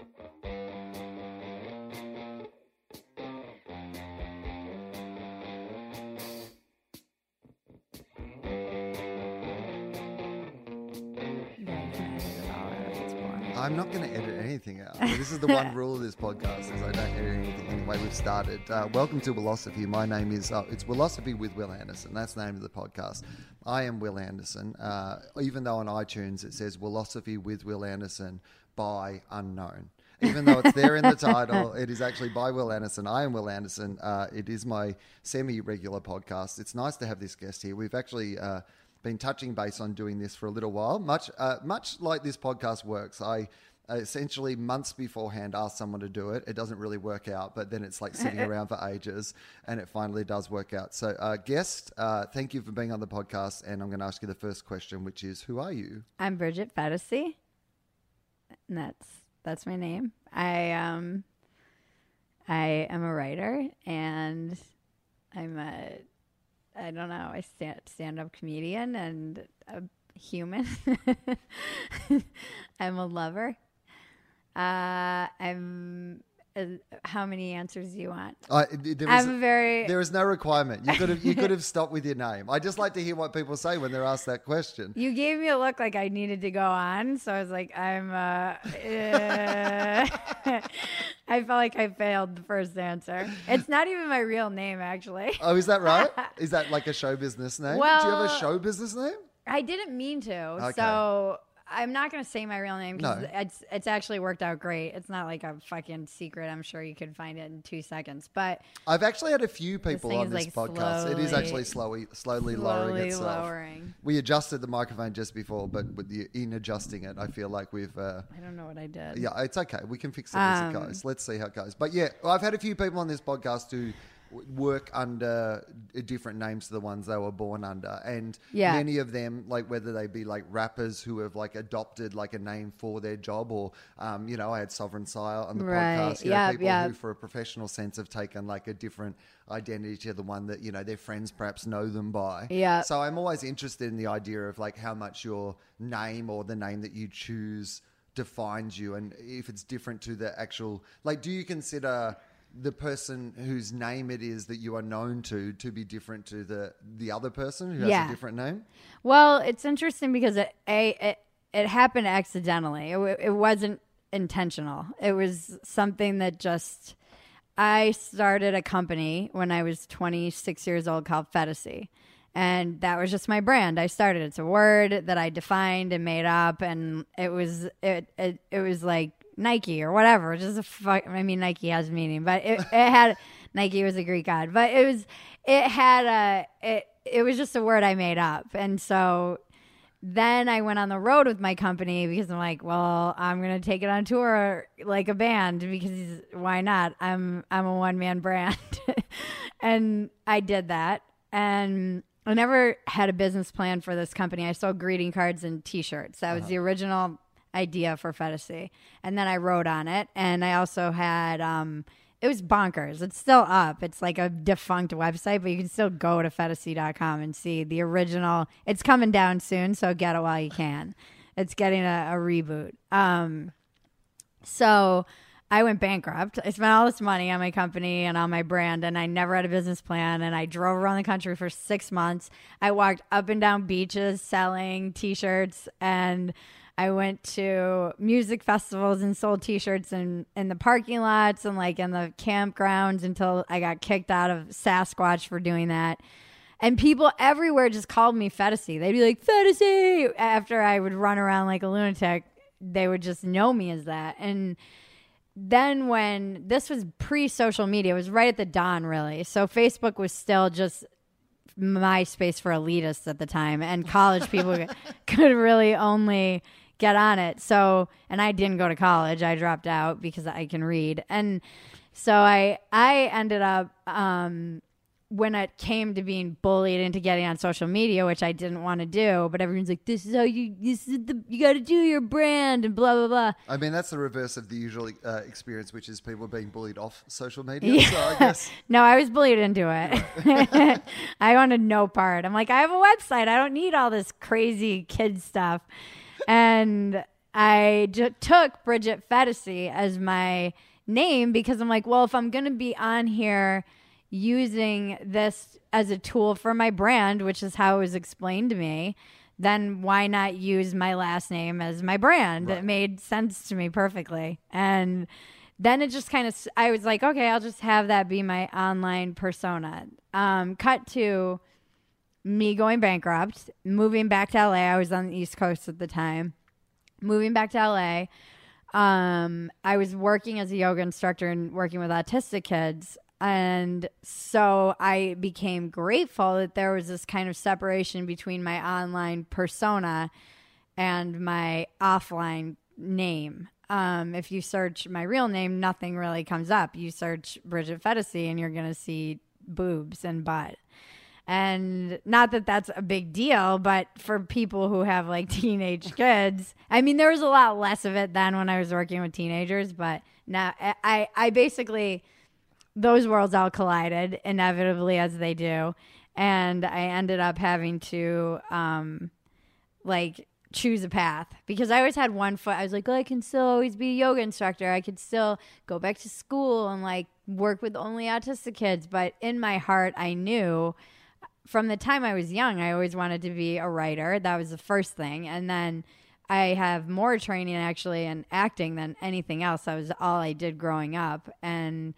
Thank you. I'm not going to edit anything out. This is the one rule of this podcast is I don't edit anything. Anyway, we've started. Uh, welcome to Philosophy. My name is uh, it's Philosophy with Will Anderson. That's the name of the podcast. I am Will Anderson. Uh, even though on iTunes it says Philosophy with Will Anderson by unknown. Even though it's there in the title, it is actually by Will Anderson. I am Will Anderson. Uh, it is my semi-regular podcast. It's nice to have this guest here. We've actually uh, been touching base on doing this for a little while. Much, uh, much like this podcast works, I essentially months beforehand ask someone to do it. It doesn't really work out, but then it's like sitting around for ages, and it finally does work out. So, uh, guest, uh, thank you for being on the podcast, and I'm going to ask you the first question, which is, who are you? I'm Bridget Phetasy. And that's that's my name. I um I am a writer and I'm a I don't know, I stand stand up comedian and a human. I'm a lover. Uh I'm how many answers do you want? I, there was, I'm very there is no requirement. You could have you could have stopped with your name. I just like to hear what people say when they're asked that question. You gave me a look like I needed to go on, so I was like, I'm. Uh, uh, I felt like I failed the first answer. It's not even my real name, actually. Oh, is that right? is that like a show business name? Do you have a show business name? I didn't mean to, Okay. so I'm not going to say my real name because No. it's it's actually worked out great. It's not like a fucking secret. I'm sure you could find it in two seconds, but I've actually had a few people thing on this like, podcast. it is actually slowly, slowly, lowering itself. lowering. We adjusted the microphone just before, but with the, in adjusting it, I feel like we've. Uh, I don't know what I did. yeah, it's okay. We can fix it as it Um, goes. Let's see how it goes. But yeah, I've had a few people on this podcast who work under uh, different names to the ones they were born under, and Yeah. many of them, like whether they be like rappers who have like adopted like a name for their job, or um, you know, I had Sovereign Syre on the Right. podcast. You know, Yeah, people yeah. who, for a professional sense, have taken like a different identity to the one that you know their friends perhaps know them by. Yeah. So I'm always interested in the idea of like how much your name or the name that you choose defines you, and if it's different to the actual. Like, do you consider the person whose name it is that you are known to to be different to the the other person who has a different name? Well, it's interesting because it a it, it happened accidentally. It, it wasn't intentional. It was something that just I started a company when I was 26 years old called Phetasy. And that was just my brand. I started. It's a word that I defined and made up, and it was it it, it was like Nike or whatever. Just a fuck. I mean, Nike has meaning, but it, it had Nike was a Greek god, but it was it had a it it was just a word I made up, and so then I went on the road with my company because I'm like, well, I'm gonna take it on tour like a band because why not? I'm I'm a one man brand, and I did that, and I never had a business plan for this company. I sold greeting cards and T-shirts. That was uh-huh. the original idea for Phetasy, and then I wrote on it, and I also had. um it was bonkers. It's still up. It's like a defunct website, but you can still go to phetasy.com and see the original. It's coming down soon, so get it while you can. It's getting a, a reboot. Um, so I went bankrupt. I spent all this money on my company and on my brand, and I never had a business plan. And I drove around the country for six months. I walked up and down beaches selling t shirts, and I went to music festivals and sold t shirts in, in the parking lots and like in the campgrounds until I got kicked out of Sasquatch for doing that. And people everywhere just called me Phetasy. They'd be like, Phetasy! After I would run around like a lunatic, they would just know me as that. And then when this was pre social media, it was right at the dawn, really. So Facebook was still just MySpace for elitists at the time, and college people could really only get on it. So, and I didn't go to college; I dropped out because I can read, and so I I ended up um, when it came to being bullied into getting on social media, which I didn't want to do, but everyone's like, "This is how you this is the you got to do your brand," and blah blah blah. I mean, that's the reverse of the usual uh, experience, which is people being bullied off social media. So I guess No, I was bullied into it. I wanted no part. I'm like, I have a website. I don't need all this crazy kid stuff. And I j- took Bridget Phetasy as my name because I'm like, well, if I'm going to be on here using this as a tool for my brand, which is how it was explained to me, then why not use my last name as my brand? Right. It made sense to me perfectly. And then it just kind of, I was like, okay, I'll just have that be my online persona. Um, cut to me going bankrupt, moving back to LA. I was on the East Coast at the time. Moving back to LA, um, I was working as a yoga instructor and working with autistic kids. And so I became grateful that there was this kind of separation between my online persona and my offline name. Um, if you search my real name, nothing really comes up. You search Bridget Phetasy and you're going to see boobs and butt. And not that that's a big deal, but for people who have like teenage kids, I mean, there was a lot less of it then when I was working with teenagers, but now I, I basically, those worlds all collided inevitably as they do. And I ended up having to, um, like, choose a path because I always had one foot. I was like, oh, I can still always be a yoga instructor. I could still go back to school and like work with only autistic kids. But in my heart, I knew from the time I was young, I always wanted to be a writer. That was the first thing. And then I have more training actually in acting than anything else. That was all I did growing up. And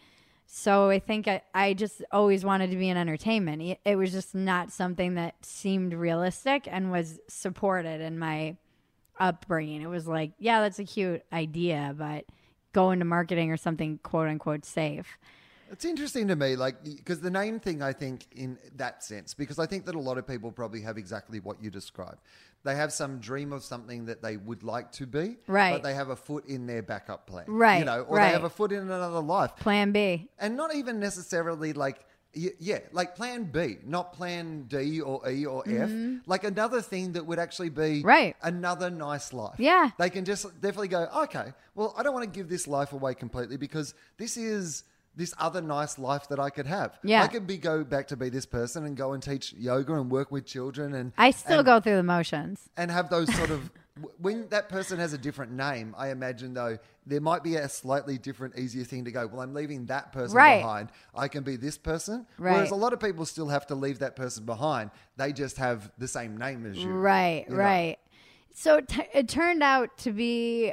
so I think I, I just always wanted to be in entertainment. It, it was just not something that seemed realistic and was supported in my upbringing. It was like, yeah, that's a cute idea, but go into marketing or something quote unquote safe. It's interesting to me, like, because the name thing, I think, in that sense, because I think that a lot of people probably have exactly what you describe. They have some dream of something that they would like to be, Right. But they have a foot in their backup plan, Right, You know, or right. they have a foot in another life, Plan B. and not even necessarily like. Yeah, like plan B, not plan D or E or F. Like another thing that would actually be Mm-hmm. Right. another nice life. Yeah. They can just definitely go, okay, well, I don't want to give this life away completely because this is this other nice life that I could have. Yeah. I could be go back to be this person and go and teach yoga and work with children and I still and, go through the motions. and have those sort of when that person has a different name, I imagine though there might be a slightly different, easier thing to go. Well, I'm leaving that person Right. behind. I can be this person. Right. Whereas a lot of people still have to leave that person behind. They just have the same name as you. Right, you know? right. So t- it turned out to be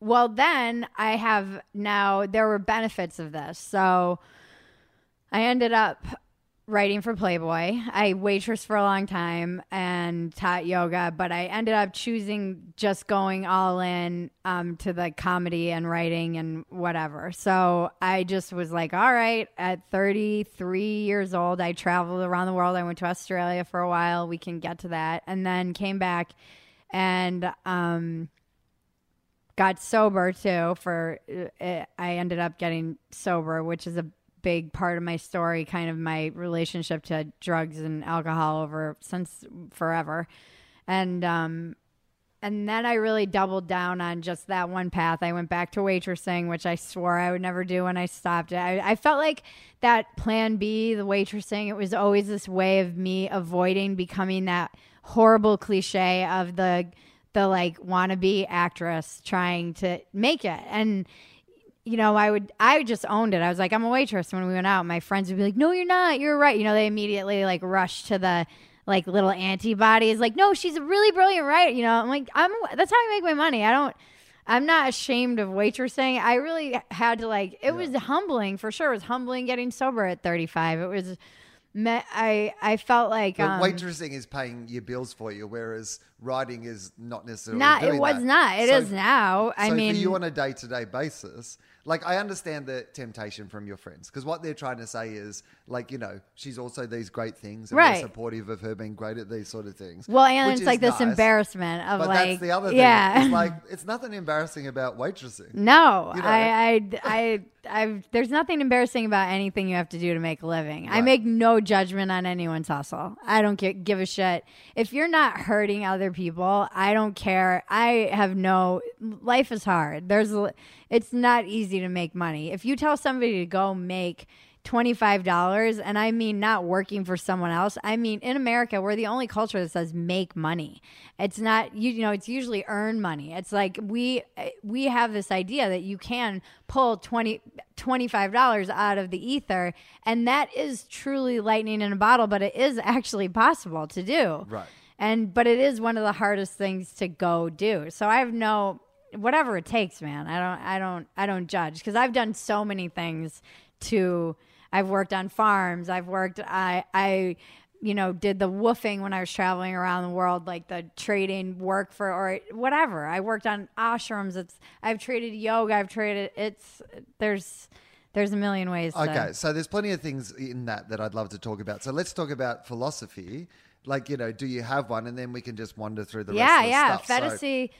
well. Then I have now there were benefits of this. So I ended up writing for Playboy. I waitressed for a long time and taught yoga, but I ended up choosing just going all in um, to the comedy and writing and whatever. So I just was like, all right, at 33 years old, I traveled around the world. I went to Australia for a while. We can get to that. And then came back and um, got sober too for uh, i ended up getting sober which is a big part of my story kind of my relationship to drugs and alcohol over since forever and um and then I really doubled down on just that one path. I went back to waitressing, which I swore I would never do when I stopped it. I, I felt like that plan B, the waitressing, it was always this way of me avoiding becoming that horrible cliche of the the like wannabe actress trying to make it. And you know, I would I just owned it. I was like, I'm a waitress when we went out. My friends would be like, No, you're not, you're right. You know, they immediately like rush to the like little antibodies, like, no, she's a really brilliant writer. You know, I'm like, I'm that's how I make my money. I don't I'm not ashamed of waitressing. I really had to like it was humbling for sure. It was humbling getting sober at 35. It was me- I I felt like um, waitressing is paying your bills for you, whereas writing is not necessarily. not it was that. not. It So- is now. I so mean for you on a day to day basis, like I understand the temptation from your friends because what they're trying to say is like you know she's also these great things and Right. we're supportive of her being great at these sort of things. well, and it's like this nice, embarrassment of But like that's the other thing. yeah. It's like it's nothing embarrassing about waitressing. No, You know. I, I, I, I, there's nothing embarrassing about anything you have to do to make a living. I make no judgment on anyone's hustle. I don't gi- give a shit. If you're not hurting other people, I don't care. I have no, life is hard. There's, it's not easy to make money. If you tell somebody to go make $25 and I mean not working for someone else. I mean in America we're the only culture that says make money. It's not you, you know it's usually earn money. It's like we we have this idea that you can pull 20 $25 out of the ether and that is truly lightning in a bottle but it is actually possible to do. Right. And but it is one of the hardest things to go do. So I have no whatever it takes, man. I don't I don't I don't judge because I've done so many things to I've worked on farms. I've worked. I I you know did the woofing when I was traveling around the world, like the trading work for or whatever. I worked on ashrams. It's I've traded yoga. I've traded. It's there's there's a million ways. To, Okay, so there's plenty of things in that that I'd love to talk about. So let's talk about philosophy. Like, you know, do you have one? And then we can just wander through the yeah, rest of the yeah. stuff. So- Phetasy. So,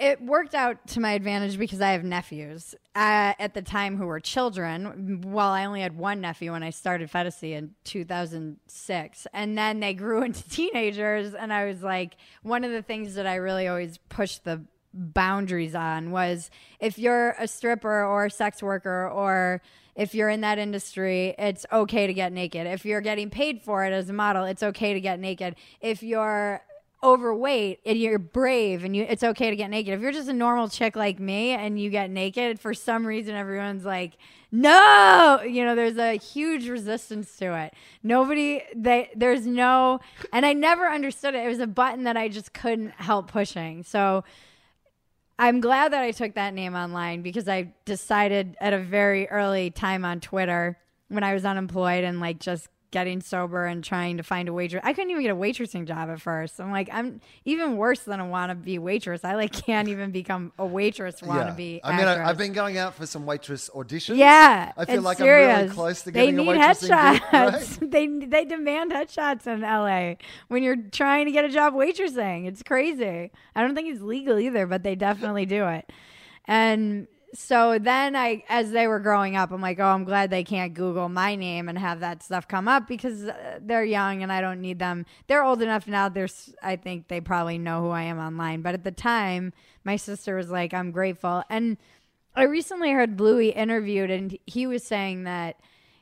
it worked out to my advantage because I have nephews uh, at the time who were children. Well, I only had one nephew when I started Phetasy in 2006. And then they grew into teenagers. And I was like, one of the things that I really always pushed the boundaries on was if you're a stripper or a sex worker or if you're in that industry, it's okay to get naked. If you're getting paid for it as a model, it's okay to get naked. If you're overweight and you're brave and you it's okay to get naked. If you're just a normal chick like me and you get naked, for some reason everyone's like, "No!" You know, there's a huge resistance to it. Nobody they there's no and I never understood it. It was a button that I just couldn't help pushing. So I'm glad that I took that name online because I decided at a very early time on Twitter when I was unemployed and like just getting sober and trying to find a waitress. I couldn't even get a waitressing job at first. I'm like, I'm even worse than a wannabe waitress. I like can't even become a waitress wannabe. I mean, I. I've been going out for some waitress auditions. Yeah, I feel like serious. I'm really close to they getting need a waitressing gig, headshots. right? they they demand headshots in LA when you're trying to get a job waitressing. It's crazy. I don't think it's legal either, but they definitely do it. And so then I, as they were growing up, I'm like, oh, I'm glad they can't Google my name and have that stuff come up because uh, they're young and I don't need them. They're old enough now. There's, I think they probably know who I am online. But at the time, my sister was like, I'm grateful. And I recently heard Bluey interviewed, and he was saying that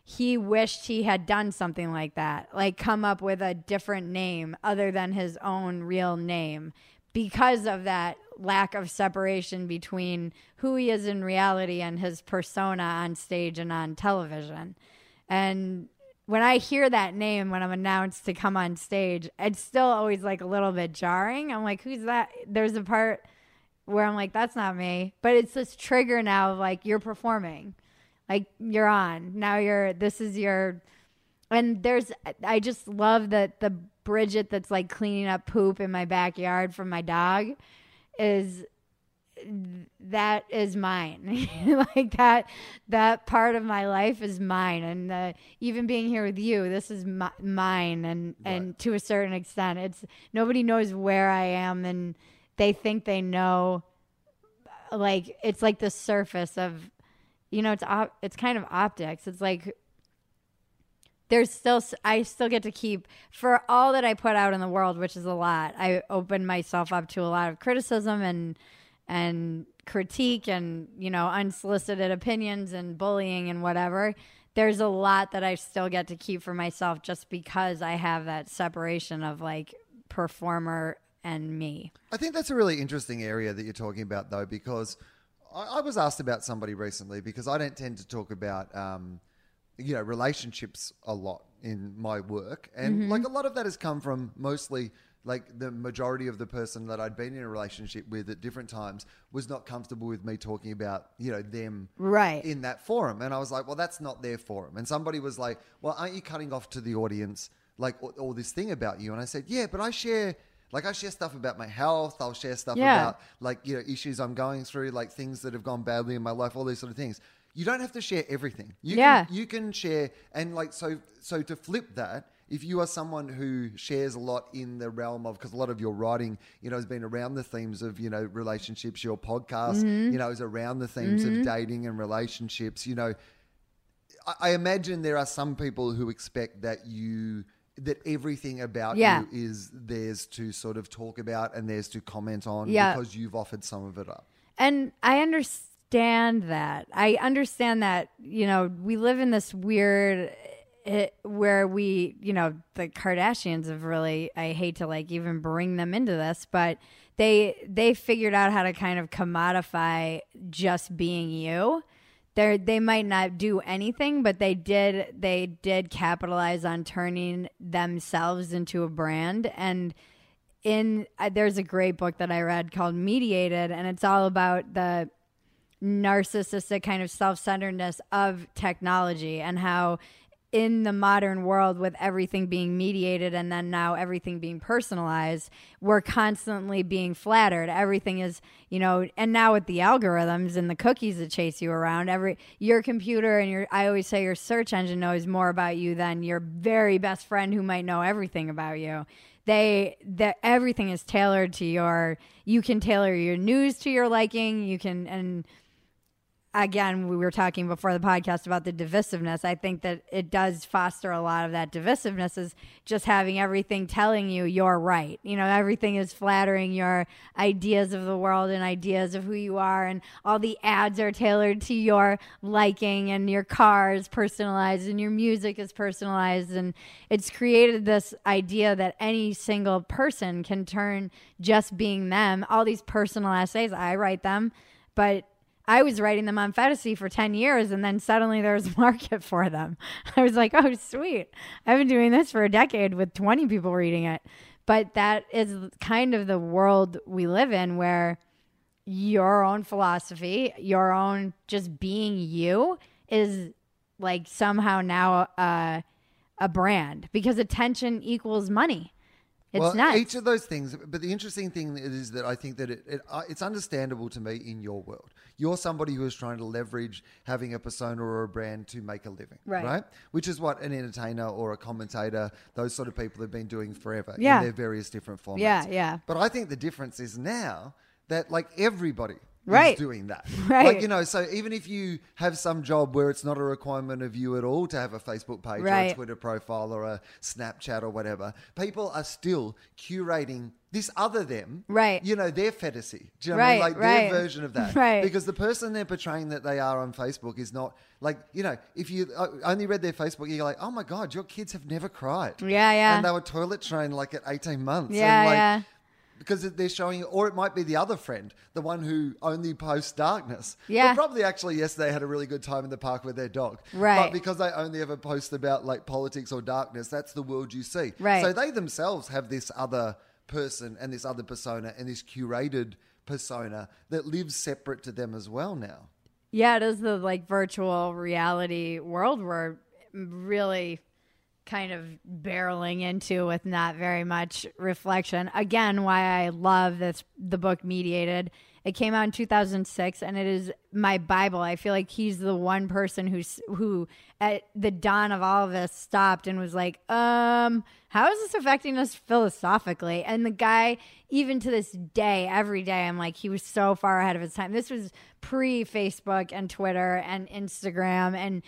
he wished he had done something like that, like come up with a different name other than his own real name because of that lack of separation between who he is in reality and his persona on stage and on television. And when I hear that name when I'm announced to come on stage, it's still always like a little bit jarring. I'm like, who's that? There's a part where I'm like, that's not me. But it's this trigger now of like, you're performing. Like, you're on. Now you're, this is your, and there's, I just love that the Bridget that's like cleaning up poop in my backyard from my dog is that is mine. Like that that part of my life is mine. And uh, even being here with you this is mi- mine. And and to a certain extent it's nobody knows where i am and they think they know. Like it's like the surface of you know it's op- it's kind of optics. It's like there's still I still get to keep for all that I put out in the world, which is a lot. I open myself up to a lot of criticism and and critique and you know unsolicited opinions and bullying and whatever. There's a lot that I still get to keep for myself just because I have that separation of like performer and me. I think that's a really interesting area that you're talking about, though, because I, I was asked about somebody recently because I don't tend to talk about, um, you know, relationships a lot in my work, and mm-hmm. like a lot of that has come from mostly like the majority of the person that I'd been in a relationship with at different times was not comfortable with me talking about, you know, them Right. in that forum. And I was like, well, that's not their forum. And somebody was like, well, aren't you cutting off to the audience like all, all this thing about you? And I said, yeah, but I share. Like I share stuff about my health, I'll share stuff Yeah. about like you know issues I'm going through, like things that have gone badly in my life, all these sort of things. You don't have to share everything. You Yeah. can, you can share and like so so to flip that, if you are someone who shares a lot in the realm of because a lot of your writing, you know, has been around the themes of you know relationships. Your podcast, Mm-hmm. you know, is around the themes of dating and relationships. You know, I, I imagine there are some people who expect that you that everything about Yeah. you is theirs to sort of talk about and theirs to comment on Yeah. because you've offered some of it up. And I understand understand that. I understand that, you know, we live in this weird it, where we, you know, the Kardashians have really I hate to like even bring them into this, but they they figured out how to kind of commodify just being you. They they might not do anything, but they did they did capitalize on turning themselves into a brand and in uh, there's a great book that I read called Mediated and it's all about the narcissistic kind of self-centeredness of technology and how in the modern world with everything being mediated and then now everything being personalized we're constantly being flattered. Everything is you know and now with the algorithms and the cookies that chase you around every your computer and your i always say your search engine knows more about you than your very best friend who might know everything about you. They that everything is tailored to your you can tailor your news to your liking you can and again, we were talking before the podcast about the divisiveness. I think that it does foster a lot of that divisiveness is just having everything telling you you're right. You know, everything is flattering your ideas of the world and ideas of who you are. And all the ads are tailored to your liking and your car is personalized and your music is personalized. And it's created this idea that any single person can turn just being them. All these personal essays, I write them, but I was writing them on Fantasy for 10 years and then suddenly there was a market for them. I was like, oh, sweet. I've been doing this for a decade with 20 people reading it. But that is kind of the world we live in where your own philosophy, your own just being you is like somehow now uh, a brand because attention equals money. It's well, nuts. each of those things. But the interesting thing is that I think that it, it uh, it's understandable to me in your world. You're somebody who is trying to leverage having a persona or a brand to make a living, Right. right? Which is what an entertainer or a commentator, those sort of people have been doing forever Yeah. in their various different formats. Yeah, yeah. But I think the difference is now that like everybody Right. is doing that. Right. Like, you know, so even if you have some job where it's not a requirement of you at all to have a Facebook page or a Twitter profile or a Snapchat or whatever, people are still curating this other them. Right. You know, their fantasy. Do you know what I mean? Right, Like right. their version of that. Right. Because the person they're portraying that they are on Facebook is not like, you know, if you uh, only read their Facebook, you're like, oh my God, your kids have never cried. Yeah, yeah. And they were toilet trained like at 18 months. Yeah, and like, yeah. Because they're showing, or it might be the other friend, the one who only posts darkness. Yeah. But probably actually yesterday had a really good time in the park with their dog. Right. But because they only ever post about like politics or darkness, that's the world you see. Right. So they themselves have this other person and this other persona and this curated persona that lives separate to them as well now. Yeah, it is the like virtual reality world we're really kind of barreling into with not very much reflection. Again, why I love this the book Mediated. It came out in 2006 and it is my bible. I feel like he's the one person who's who at the dawn of all of this stopped and was like, "Um, how is this affecting us philosophically?" And the guy even to this day, every day I'm like he was so far ahead of his time. This was pre Facebook and Twitter and Instagram and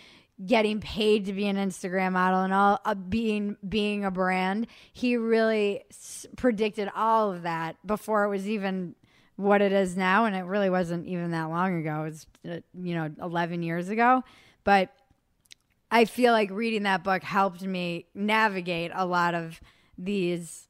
getting paid to be an Instagram model and all uh, being being a brand. He really s- predicted all of that before it was even what it is now, and it really wasn't even that long ago. It was uh, you know 11 years ago, but I feel like reading that book helped me navigate a lot of these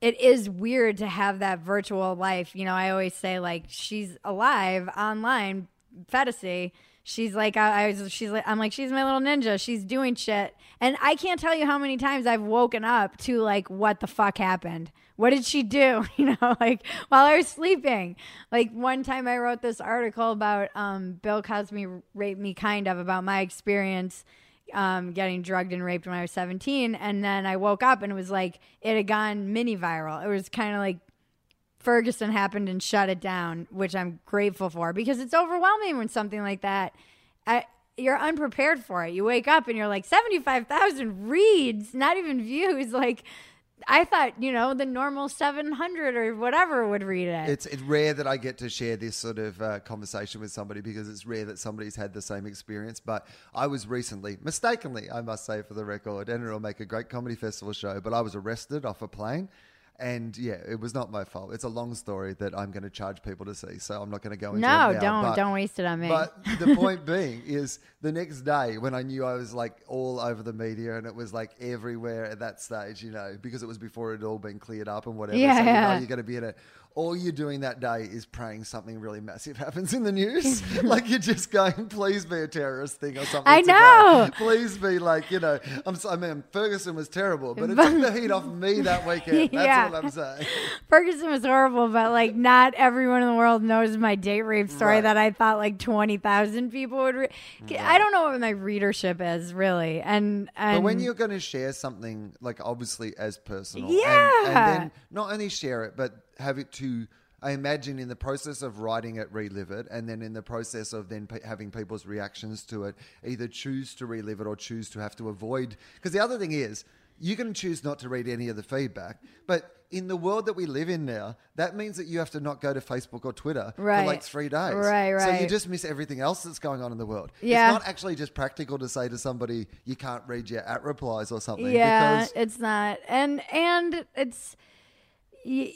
it is weird to have that virtual life. You know, I always say like she's alive online, fantasy. She's like I, I was. She's like I'm like she's my little ninja. She's doing shit, and I can't tell you how many times I've woken up to like what the fuck happened. What did she do? You know, like while I was sleeping. Like one time I wrote this article about um, Bill Cosby raped me, kind of about my experience um, getting drugged and raped when I was 17. And then I woke up and it was like it had gone mini viral. It was kind of like Ferguson happened and shut it down, which I'm grateful for because it's overwhelming when something like that. I, you're unprepared for it. You wake up and you're like 75,000 reads, not even views. Like I thought, you know, the normal 700 or whatever would read it. It's, it's rare that I get to share this sort of uh, conversation with somebody because it's rare that somebody's had the same experience. But I was recently, mistakenly, I must say for the record, and it'll make a great comedy festival show, but I was arrested off a plane And yeah, it was not my fault. It's a long story that I'm going to charge people to see, so I'm not going to go into No, it now. don't but- don't waste it on me. but the point being is the next day when I knew I was like all over the media and it was like everywhere at that stage, you know, because it was before it had all been cleared up and whatever. Yeah, so you know yeah. you're going to be in it. All you're doing that day is praying something really massive happens in the news. like you're just going, please be a terrorist thing or something. I today. know. Please be like, you know, I'm. so- I mean, Ferguson was terrible, but it took the heat off me that weekend. That's Yeah. all I'm saying. Ferguson was horrible, but like not everyone in the world knows my date rape story Right. that I thought like twenty thousand people would. Re- I don't know what my readership is really, and and But when you're going to share something, like obviously as personal, and, Yeah. and then not only share it, but have it to, I imagine in the process of writing it, relive it, and then in the process of then pe- having people's reactions to it, either choose to relive it or choose to have to avoid. Because the other thing is, you can choose not to read any of the feedback, but in the world that we live in now, that means that you have to not go to Facebook or Twitter for like three days. Right, So you just miss everything else that's going on in the world. Yeah. It's not actually just practical to say to somebody you can't read your at replies or something. yeah, it's not, and and it's. y-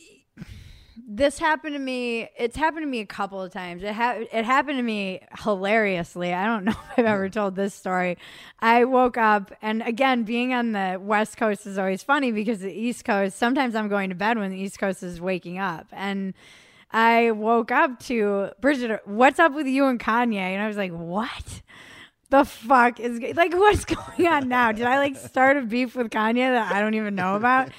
This happened to me. It's happened to me a couple of times. It ha- it happened to me hilariously. I don't know if I've ever told this story. I woke up, and again, being on the West Coast is always funny because the East Coast. Sometimes I'm going to bed when the East Coast is waking up, and I woke up to Bridget. What's up with you and Kanye? And I was like, what? the fuck is like what's going on now? Did I like start a beef with Kanye that I don't even know about?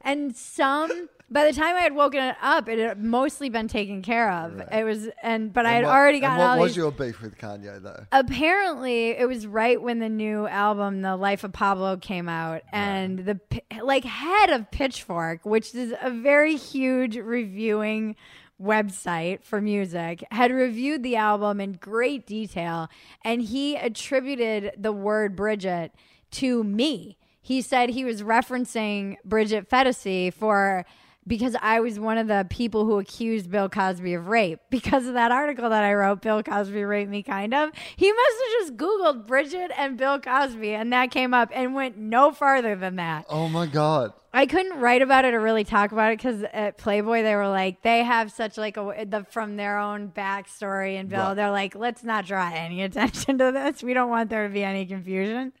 And some by the time I had woken it up, it had mostly been taken care of. It was and but I had what, already and gotten what all was these. your beef with Kanye though? Apparently, it was right when the new album, The Life of Pablo, came out, and the like head of Pitchfork, which is a very huge reviewing website for music, had reviewed the album in great detail, and he attributed the word Bridget to me. He said he was referencing Bridget Phetasy for because I was one of the people who accused Bill Cosby of rape. Because of that article that I wrote, Bill Cosby raped me, kind of. He must have just Googled Bridget and Bill Cosby, and that came up and went no farther than that. Oh my god. I couldn't write about it or really talk about it because at Playboy they were like they have such like a the from their own backstory and Bill Right. they're like let's not draw any attention to this we don't want there to be any confusion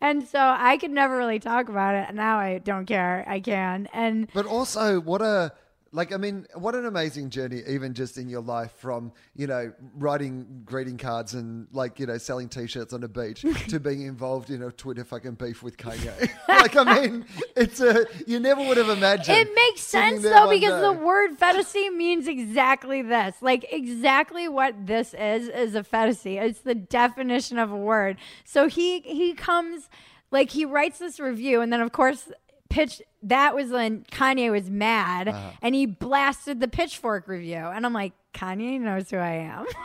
and so I could never really talk about it. Now I don't care. I can. And But also, what a like. I mean, what an amazing journey, even just in your life, from you know writing greeting cards and like you know selling T-shirts on the beach to being involved in a Twitter fucking beef with Kanye. like, I mean, it's a you never would have imagined. It makes sense though because day. the word fantasy means exactly this. Like exactly what this is is a fantasy. It's the definition of a word. So he he comes like he writes this review and then of course pitch that was when Kanye was mad Uh-huh. and he blasted the pitchfork review and I'm like Kanye knows who I am.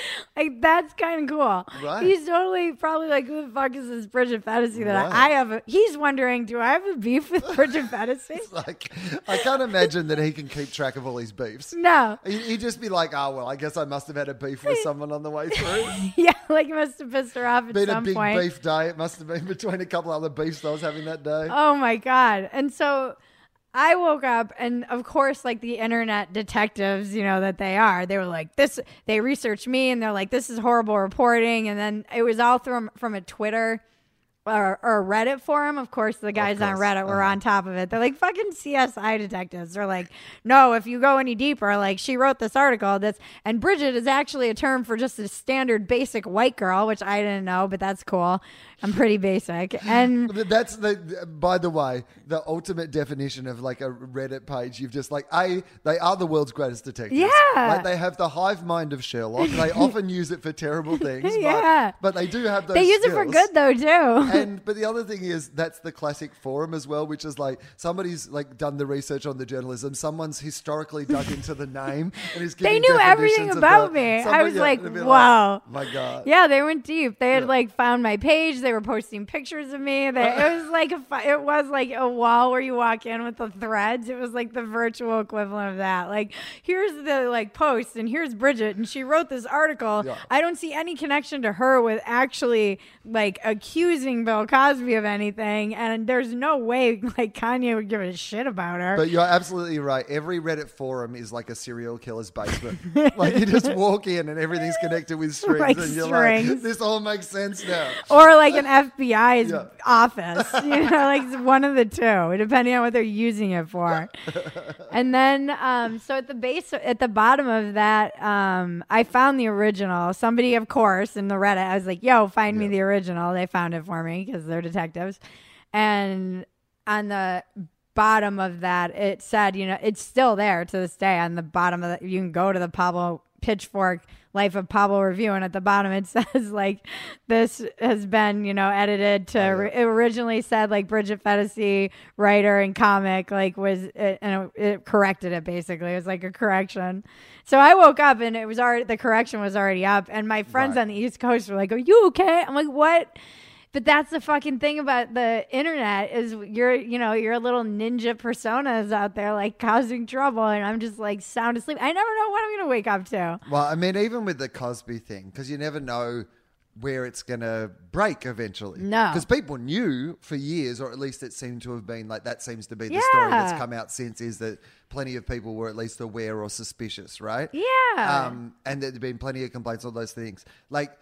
Like that's kind of cool. Right. He's totally probably like, who the fuck is this Bridget Fantasy that Right. I, I have? A, he's wondering, do I have a beef with Bridget Fantasy? like I can't imagine that he can keep track of all his beefs. No. He- He'd just be like, "Oh well, I guess I must have had a beef with someone on the way through." Yeah, like he must have pissed her off at been a big point. beef day. It must have been between a couple other beefs I was having that day. Oh my god! And so I woke up, and of course, like the internet detectives, you know that they are, they were like, "This." They researched me, and they're like, "This is horrible reporting." And then it was all from from a Twitter. Or, or a Reddit forum. Of course, the guys on. Reddit were Uh-huh. on top of it. They're like fucking CSI detectives. They're like, no, if you go any deeper, like she wrote this article that's and Bridget is actually a term for just a standard basic white girl, which I didn't know, but that's cool. I'm pretty basic. And That's the. By the way, the ultimate definition of like a Reddit page. You've just like a. They are the world's greatest detectives. Yeah. like they have the hive mind of Sherlock. They often use it for terrible things. Yeah. but they do have those. they use it for good though too. and but the other thing is that's the classic forum as well, which is like somebody's like done the research on the journalism. Someone's historically dug into the name and is giving. They knew everything about the- me. I was yeah, like, it'd be wow. Oh my God. Yeah, they went deep. They had Yeah. like found my page. They were posting pictures of me. They, it was like a it was like a wall where you walk in with the threads. It was like the virtual equivalent of that. Like here's the like post and here's Bridget and she wrote this article. Yeah. I don't see any connection to her with actually like accusing accusing Bill Cosby of anything, and there's no way like Kanye would give a shit about her. But you're absolutely right. Every Reddit forum is like a serial killer's basement. like you just walk in and everything's connected with strings, Like and you're strings. like, "This all makes sense now." or like an FBI's Yeah. office, you know, like one of the two, depending on what they're using it for. and then, um, so at the base, at the bottom of that, um, I found the original. Somebody, of course, in the Reddit, I was like, "Yo, find me the original." They found it for me because they're detectives, and on the bottom of that it said you know it's still there to this day on the bottom of the you can go to the pablo pitchfork life of pablo review and at the bottom it says like this has been you know edited to Oh, it originally said like bridget Phetasy, writer and comic like was it, and it, it corrected it basically. It was like a correction. So i woke up and it was already the correction was already up and my friends Right. on the east coast were like are you okay? I'm like what but that's the fucking thing about the internet is you're you know your little ninja personas out there like causing trouble and i'm just like sound asleep i never know what i'm gonna wake up to Well, I mean, even with the Cosby thing, because you never know where it's going to break eventually. No. Because people knew for years, or at least it seemed to have been like that seems to be the story that's come out since, is that plenty of people were at least aware or suspicious, right? Yeah. Um, and there'd been plenty of complaints, all those things. Like,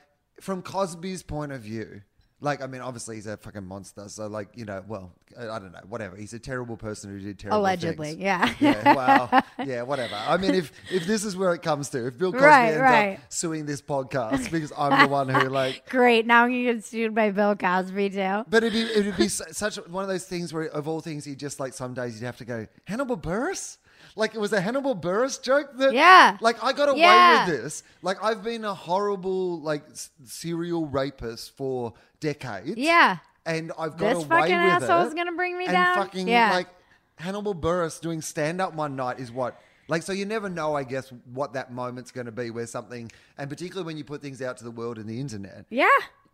from Cosby's point of view, like, I mean, obviously he's a fucking monster. So, like, you know, well, I don't know, whatever. He's a terrible person who did terrible allegedly things. yeah Yeah, well, yeah, whatever. I mean, if if this is where it comes to, if Bill Cosby Right, ends right. up suing this podcast because I'm the one who like, great now i'm gonna get sued by bill cosby too but it'd be it'd be such one of those things where of all things, you just like some days you'd have to go Hannibal Buress. Like it was a Hannibal Buress joke that, Yeah. Like I got away Yeah. with this. Like I've been a horrible like s- serial rapist for decades. yeah and I've got This away fucking with asshole's it. gonna bring me and down? Fucking Yeah. like Hannibal Buress doing stand up one night is what. Like so, you never know, I guess, what that moment's going to be where something, and particularly when you put things out to the world in the internet, yeah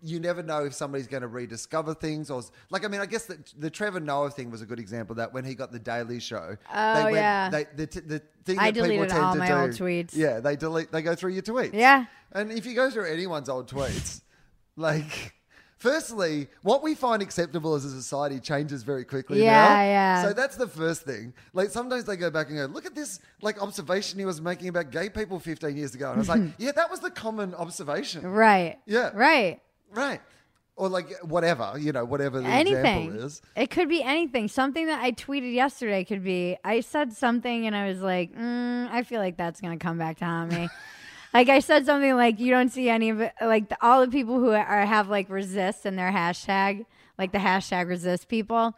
you never know if somebody's going to rediscover things or like I mean I guess the, the Trevor Noah thing was a good example of that when he got the Daily Show. Oh, yeah. They, the, t- the thing I that people tend all to my do, old tweets. Yeah, they delete. They go through your tweets. Yeah. and if you go through anyone's old tweets, like. Firstly, what we find acceptable as a society changes very quickly Yeah, now. yeah. So that's the first thing. Like sometimes they go back and go, look at this like observation he was making about gay people 15 years ago. And I was like, yeah, that was the common observation. right Yeah. right Right. Or like whatever, you know, whatever the anything. example is. It could be anything. Something that I tweeted yesterday could be I said something and I was like, mm, I feel like that's going to come back to haunt me. like I said something like you don't see any of it like the, all the people who are have like resist in their hashtag, like the hashtag resist people.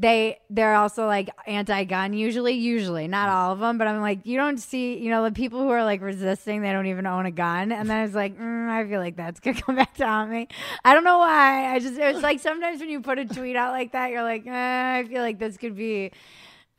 They they're also like anti-gun usually usually not all of them but I'm like you don't see you know the people who are like resisting they don't even own a gun and then I was like mm, I feel like that's gonna come back to haunt me. I don't know why I just it's like sometimes when you put a tweet out like that you're like eh, I feel like this could be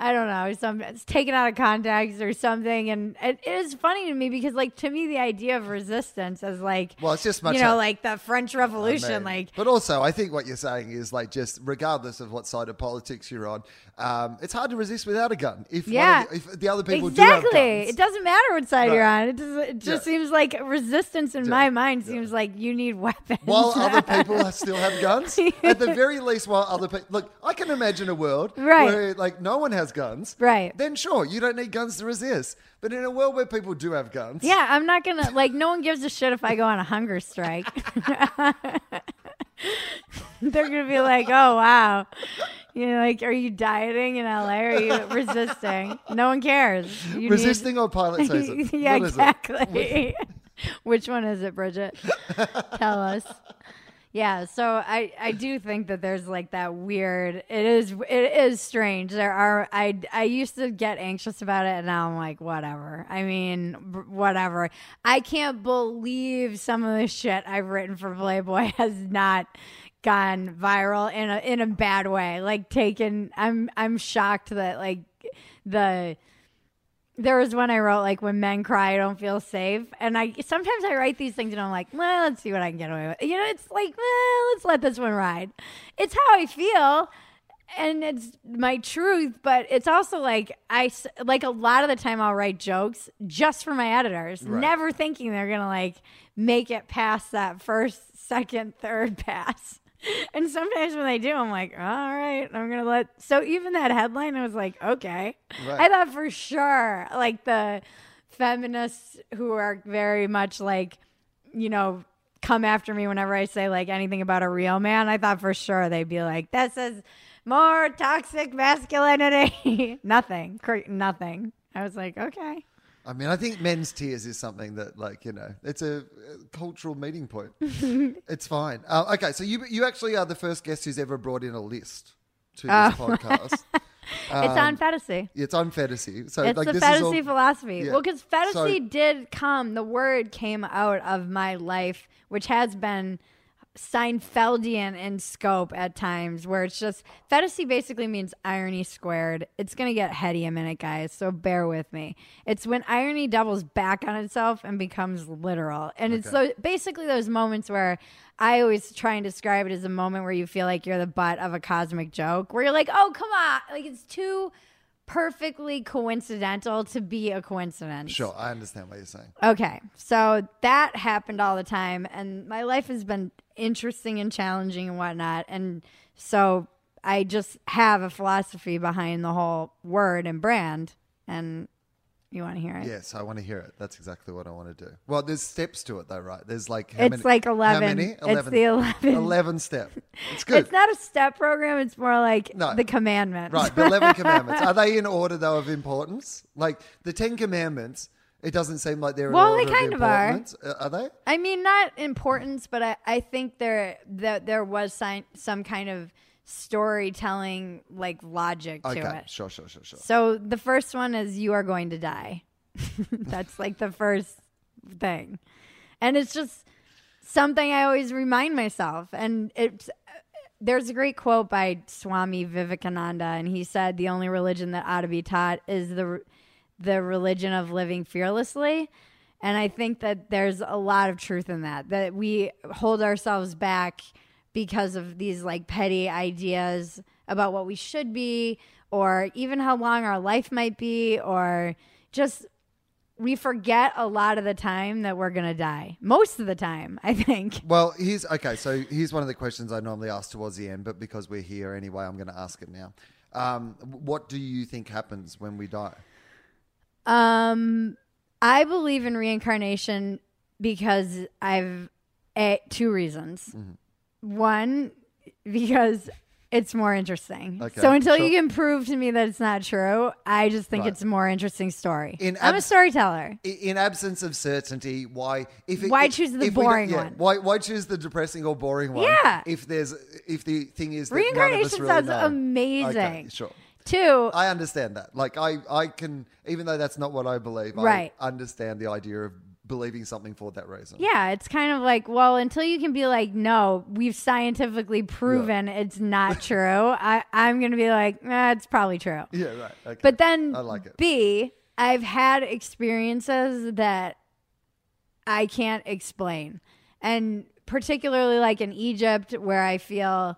I don't know, some it's taken out of context or something, and it, it is funny to me because, like, to me, the idea of resistance is like, Well, it's just much you know, like the French Revolution, Man. like, but also, I think what you're saying is like just regardless of what side of politics you're on, um, it's hard to resist without a gun. If Yeah. the, if the other people exactly. do guns, It doesn't matter what side Right. you're on. It just, it just Yeah. seems like resistance in Yeah. my mind seems like you need weapons. while other people still have guns, at the very least, while other people look, I can imagine a world Right. where like no one has guns, Right. Then sure, you don't need guns to resist. But in a world where people do have guns, yeah, I'm not gonna like. No one gives a shit if I go on a hunger strike. They're gonna be like, "Oh wow, you know, like, are you dieting in LA? Or are you resisting? No one cares. You need- resisting or pilot season. yeah, What is it? exactly. Which one is it, Bridget? Tell us. Yeah, so I I do think that there's like that weird. It is it is strange. There are I I used to get anxious about it, and now I'm like whatever. I mean whatever. I can't believe some of the shit I've written for Playboy has not gone viral in a in a bad way. Like taken. I'm I'm shocked that like the there was one I wrote like when men cry, I don't feel safe, and I sometimes I write these things and I'm like, well, let's see what I can get away with. You know, it's like, well, let's let this one ride. It's how I feel, and it's my truth, but it's also like i like a lot of the time I'll write jokes just for my editors, Right. never thinking they're gonna like make it past that first, second, third pass. and sometimes when they do, I'm like, all right, I'm gonna let. So even that headline, I was like, okay. Right. I thought for sure, like the feminists who are very much like, you know, come after me whenever I say like anything about a real man. I thought for sure they'd be like, this is more toxic masculinity. nothing, nothing. I was like, okay. I mean, I think men's tears is something that, like, you know, it's a, cultural meeting point. it's fine. Uh, okay, so you you actually are the first guest who's ever brought in a list to this Oh. podcast. it's on fantasy. It's on fantasy. So, It's like, the this fantasy all, philosophy. Yeah. Well, because fantasy So- did come, the word came out of my life, which has been Seinfeldian in scope at times, where it's just Phetasy basically means irony squared. It's going to get heady a minute, guys, so bear with me. It's when irony doubles back on itself and becomes literal. And it's Okay. so, basically those moments where I always try and describe it as a moment where you feel like you're the butt of a cosmic joke, where you're like, oh, come on. Like, it's too perfectly coincidental to be a coincidence. Sure, I understand what you're saying. Okay. So that happened all the time. And my life has been interesting and challenging and whatnot. And so I just have a philosophy behind the whole word and brand. And you want to hear it? Yes, I want to hear it. That's exactly what I want to do. Well, there's steps to it, though, right? There's like how It's many- like How 11. many? It's the 11. 11 step. It's good. It's not a step program. It's more like No. the commandments. Right, the 11 commandments. Are they in order, though, of importance? Like the 10 commandments, it doesn't seem like they're in Well, they kind of are. Uh, are they? I mean, not importance, but I, I think there that there was sign, some kind of storytelling like logic to Okay, it. sure, sure, sure, sure. So the first one is you are going to die. That's like the first thing. And it's just something I always remind myself. And it's there's a great quote by Swami Vivekananda and he said the only religion that ought to be taught is the the religion of living fearlessly. And I think that there's a lot of truth in that that we hold ourselves back because of these like petty ideas about what we should be or even how long our life might be or just we forget a lot of the time that we're going to die. Most of the time, I think. Well, here's okay. So here's one of the questions I normally ask towards the end, but because we're here anyway, I'm going to ask it now. Um, what do you think happens when we die? Um, I believe in reincarnation because I've eh, two reasons. One, because it's more interesting. Okay, so until sure. you can prove to me that it's not true, I just think Right. it's a more interesting story. In I'm a storyteller. In absence of certainty, why? If it, Why if- choose the if we don't- boring yeah, one? Why? Why choose the depressing or boring one? Yeah. If there's, if the thing is that none of us Reincarnation really sounds know. amazing. Okay, sure. Two, I understand that. Like I, I can, even though that's not what I believe, Right. I understand the idea of believing something for that reason. Yeah, it's kind of like, well, until you can be like, no, we've scientifically proven it's not true. I, I'm going to be like, nah, it's probably true. Yeah, right. Okay. But then, I like it. B, I've had experiences that I can't explain. And particularly like in Egypt, where I feel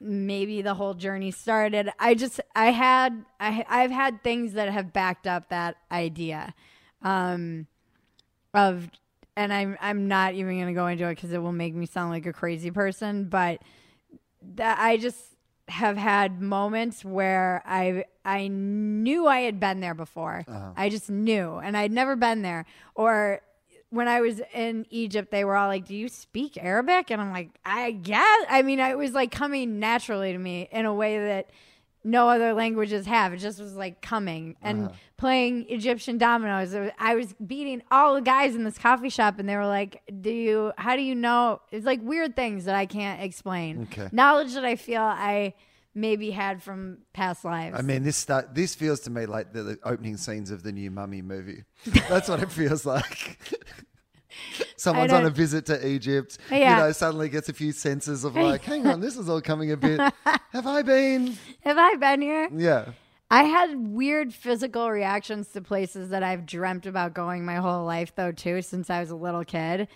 maybe the whole journey started. I just, I had, I, I've had things that have backed up that idea. Um, of and I'm I'm not even going to go into it cuz it will make me sound like a crazy person, but that I just have had moments where I I knew I had been there before. Uh-huh. I just knew and I'd never been there or when I was in Egypt, they were all like, "Do you speak Arabic?" And I'm like, "I guess." I mean, it was like coming naturally to me in a way that no other languages have. It just was like coming and uh-huh. playing Egyptian dominoes. Was- I was beating all the guys in this coffee shop, and they were like, "Do you? How do you know?" It's like weird things that I can't explain. Okay. Knowledge that I feel I maybe had from past lives. I mean, this start, this feels to me like the, the opening scenes of the new Mummy movie. That's what it feels like. Someone's on a visit to Egypt, Yeah. you know, suddenly gets a few senses of like, hang on, this is all coming a bit. Have I been? Have I been here? Yeah. I had weird physical reactions to places that I've dreamt about going my whole life, though, too, since I was a little kid.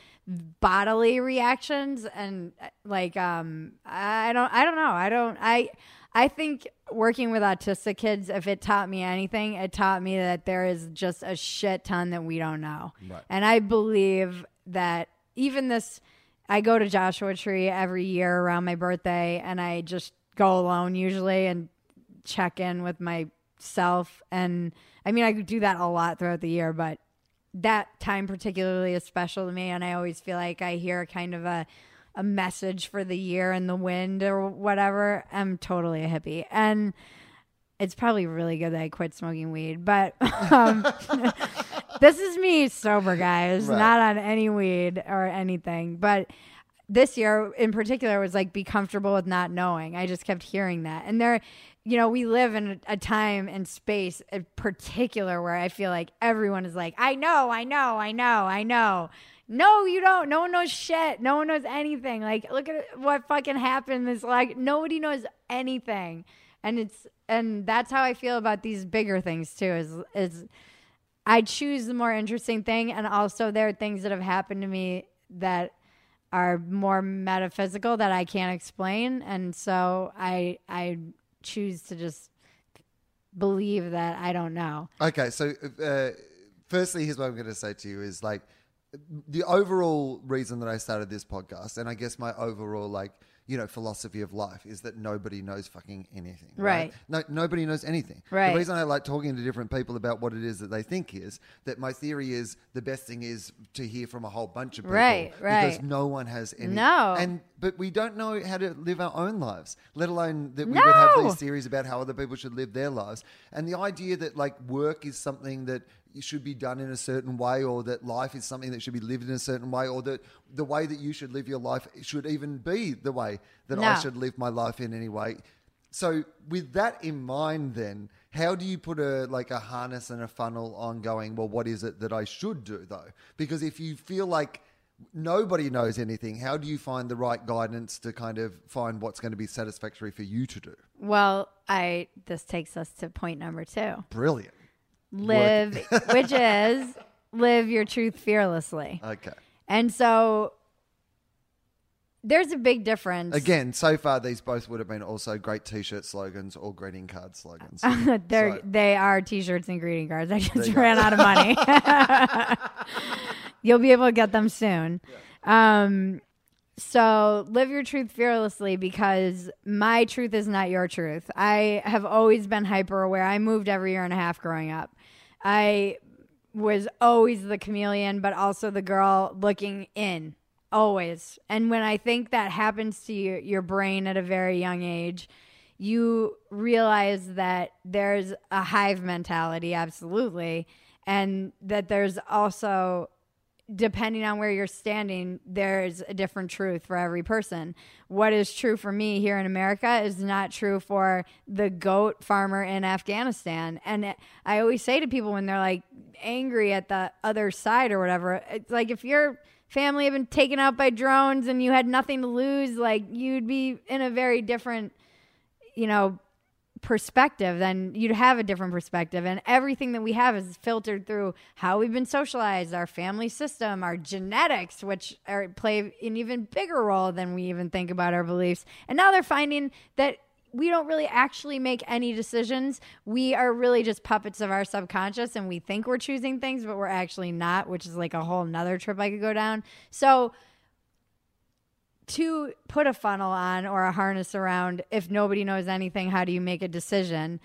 Bodily reactions and like, um, I don't, I don't know. I don't, I, I think working with autistic kids, if it taught me anything, it taught me that there is just a shit ton that we don't know. Right. And I believe that even this I go to Joshua Tree every year around my birthday, and I just go alone usually and check in with myself. And I mean, I do that a lot throughout the year, but that time particularly is special to me. And I always feel like I hear kind of a a message for the year and the wind or whatever. I'm totally a hippie, and it's probably really good that I quit smoking weed, but um, this is me sober, guys, Right. not on any weed or anything. But this year in particular was like be comfortable with not knowing. I just kept hearing that. And there, you know, we live in a, a time and space in particular where I feel like everyone is like, I know, I know, I know, I know. No, you don't. No one knows shit. No one knows anything. Like, look at what fucking happened. This like nobody knows anything, and it's and that's how I feel about these bigger things too. Is is I choose the more interesting thing, and also there are things that have happened to me that are more metaphysical that I can't explain, and so I I choose to just believe that I don't know. Okay, so uh, firstly, here's what I'm going to say to you is like the overall reason that I started this podcast, and I guess my overall like you know philosophy of life is that nobody knows fucking anything. Right. No, nobody knows anything. Right. The reason I like talking to different people about what it is that they think is that my theory is the best thing is to hear from a whole bunch of people. Right, Because right. no one has any. No. And but we don't know how to live our own lives, let alone that we would have these theories about how other people should live their lives. And the idea that like work is something that should be done in a certain way, or that life is something that should be lived in a certain way, or that the way that you should live your life should even be the way that I should live my life in any way. So with that in mind, then how do you put a like a harness and a funnel on going? Well, what is it that I should do though? Because if you feel like nobody knows anything, how do you find the right guidance to kind of find what's going to be satisfactory for you to do? Well, I this takes us to point number two. Brilliant. Live, which is live your truth fearlessly. Okay. And so there's a big difference. Again, so far these both would have been also great T-shirt slogans or greeting card slogans. They're, So- they are t-shirts and greeting cards. I just go. ran out of money. You'll be able to get them soon. Um, so live your truth fearlessly because my truth is not your truth. I have always been hyper aware. I moved every year and a half growing up. I was always the chameleon, but also the girl looking in, always. And when I think that happens to your, your brain at a very young age, you realize that there's a hive mentality, absolutely, and that there's also depending on where you're standing, there's a different truth for every person. What is true for me here in America is not true for the goat farmer in Afghanistan. And it- I always say to people when they're like angry at the other side or whatever, it's like if your family had been taken out by drones and you had nothing to lose, like you'd be in a very different, you know, perspective, then you'd have a different perspective. And everything that we have is filtered through how we've been socialized, our family system, our genetics, which are, play an even bigger role than we even think about our beliefs. And now they're finding that we don't really actually make any decisions. We are really just puppets of our subconscious and we think we're choosing things, but we're actually not, which is like a whole nother trip I could go down. So to put a funnel on or a harness around if nobody knows anything how do you make a decision?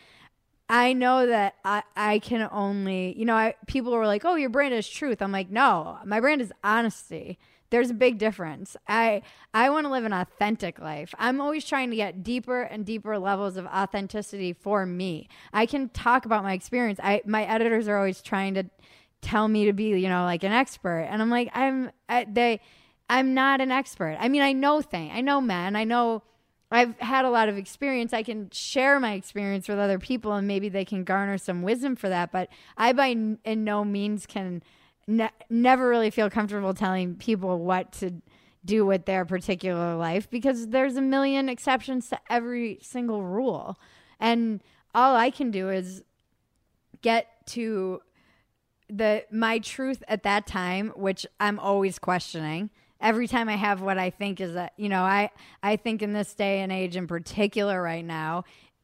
I know that i, I can only you know I, people were like oh your brand is truth. I'm like no my brand is honesty. There's a big difference. I i want to live an authentic life. I'm always trying to get deeper and deeper levels of authenticity for me. I can talk about my experience. I my editors are always trying to tell me to be you know like an expert. And i'm like i'm I, they i'm not an expert. I mean i know things i know men i know i've had a lot of experience. I can share my experience with other people and maybe they can garner some wisdom for that but i by in no means can ne- never really feel comfortable telling people what to do with their particular life because there's a million exceptions to every single rule. And all i can do is get to the my truth at that time which i'm always questioning every time i have what i think is that you know i i think in this day and age in particular right now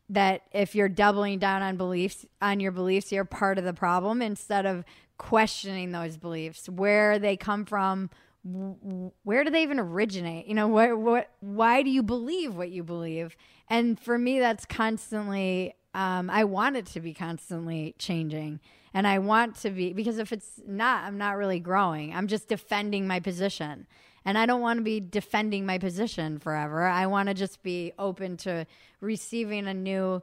that if you're doubling down on beliefs on your beliefs you're part of the problem instead of questioning those beliefs where they come from where do they even originate? You know, what, what, why do you believe what you believe? And for me, that's constantly, um, I want it to be constantly changing. And I want to be, because if it's not, I'm not really growing. I'm just defending my position. And I don't want to be defending my position forever. I want to just be open to receiving a new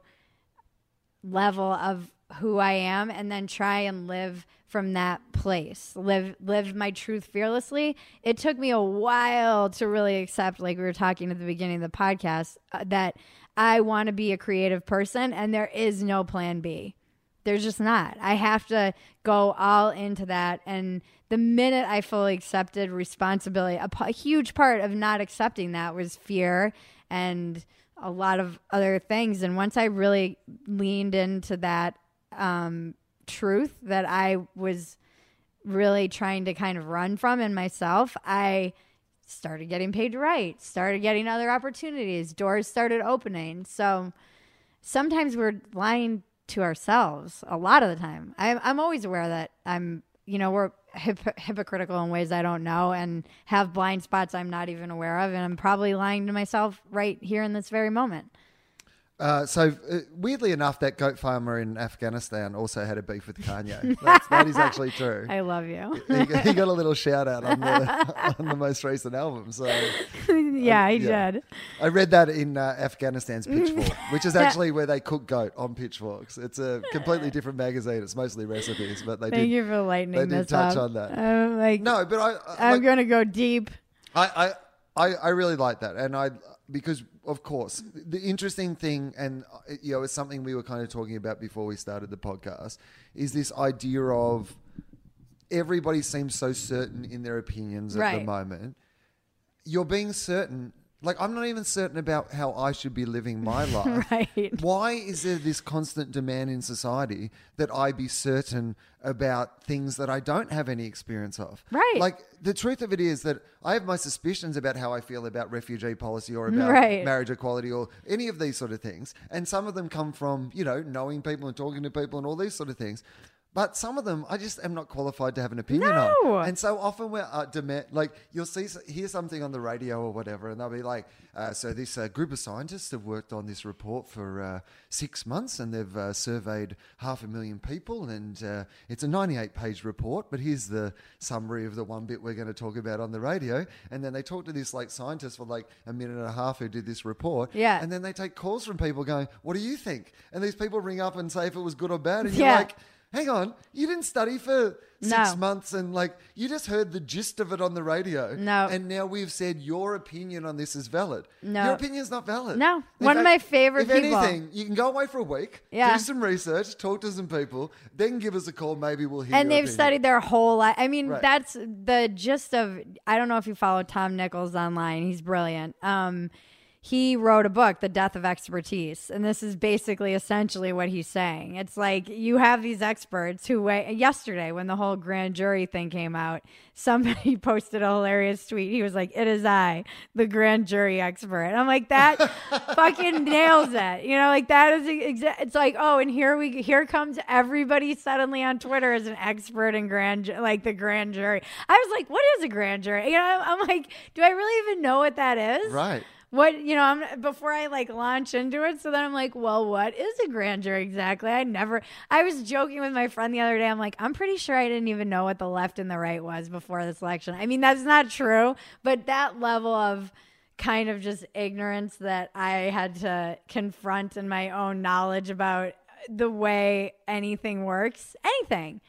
level of who I am and then try and live from that place. Live live my truth fearlessly. It took me a while to really accept like we were talking at the beginning of the podcast uh, that I want to be a creative person and there is no plan B. There's just not. I have to go all into that and the minute I fully accepted responsibility, a, huge part of not accepting that was fear and a lot of other things. And once I really leaned into that um, truth that I was really trying to kind of run from in myself, I started getting paid to write, started getting other opportunities, doors started opening. So sometimes we're lying to ourselves a lot of the time. I'm, I'm always aware that I'm, you know, we're hip- hypocritical in ways I don't know and have blind spots I'm not even aware of. And I'm probably lying to myself right here in this very moment. Uh, so uh, weirdly enough, that goat farmer in Afghanistan also had a beef with Kanye. That's, that is actually true. I love you. he, got- he got a little shout out on the on the most recent album. So yeah, I yeah. did. I read that in uh, Afghanistan's Pitchfork, which is actually where they cook goat on pitchforks. It's a completely different magazine. It's mostly recipes, but they Thank did. you for lightening they did touch up. on that. I'm like, No, but I, I I'm like, gonna go deep. I, I, I, I really like that, and I because of course the interesting thing, and uh, you know, it's something we were kind of talking about before we started the podcast, is this idea of everybody seems so certain in their opinions at the moment. You're being certain. Like I'm not even certain about how I should be living my life. Right. Why is there this constant demand in society that I be certain about things that I don't have any experience of? Right. Like the truth of it is that I have my suspicions about how I feel about refugee policy or about Right. marriage equality or any of these sort of things. And some of them come from, you know, knowing people and talking to people and all these sort of things. But some of them, I just am not qualified to have an opinion No. on. And so often we're uh, demand, like you'll see hear something on the radio or whatever, and they'll be like, uh, "So this uh, group of scientists have worked on this report for uh, six months, and they've uh, surveyed half a million people, and uh, it's a 98-page report. But here's the summary of the one bit we're going to talk about on the radio." And then they talk to this like scientist for like a minute and a half who did this report, Yeah. And then they take calls from people going, "What do you think?" And these people ring up and say if it was good or bad, and Yeah. you're like hang on, you didn't study for six No. months and like you just heard the gist of it on the radio. No. And now we've said your opinion on this is valid. No. Your opinion's not valid. No. One of my favorite if people. anything, you can go away for a week, Yeah. do some research, talk to some people, then give us a call. Maybe we'll hear and your they've opinion. studied their whole life. I mean, Right. that's the gist of. I don't know if you follow Tom Nichols online. He's brilliant. Um, he wrote a book, The Death of Expertise, and this is basically essentially what he's saying. It's like you have these experts who. Yesterday, when the whole grand jury thing came out, somebody posted a hilarious tweet. He was like, "It is I, the grand jury expert." And I'm like, that fucking nails it. You know, like that is exa- it's like, oh, and here we here comes everybody suddenly on Twitter as an expert in grand like the grand jury. I was like, what is a grand jury? You know, I'm like, do I really even know what that is? Right. What you know, I'm before I like launch into it. So then I'm like, well, what is a grand jury exactly? I never. I was joking with my friend the other day. I'm like, I'm pretty sure I didn't even know what the left and the right was before this election. I mean, that's not true, but that level of kind of just ignorance that I had to confront in my own knowledge about the way anything works, anything.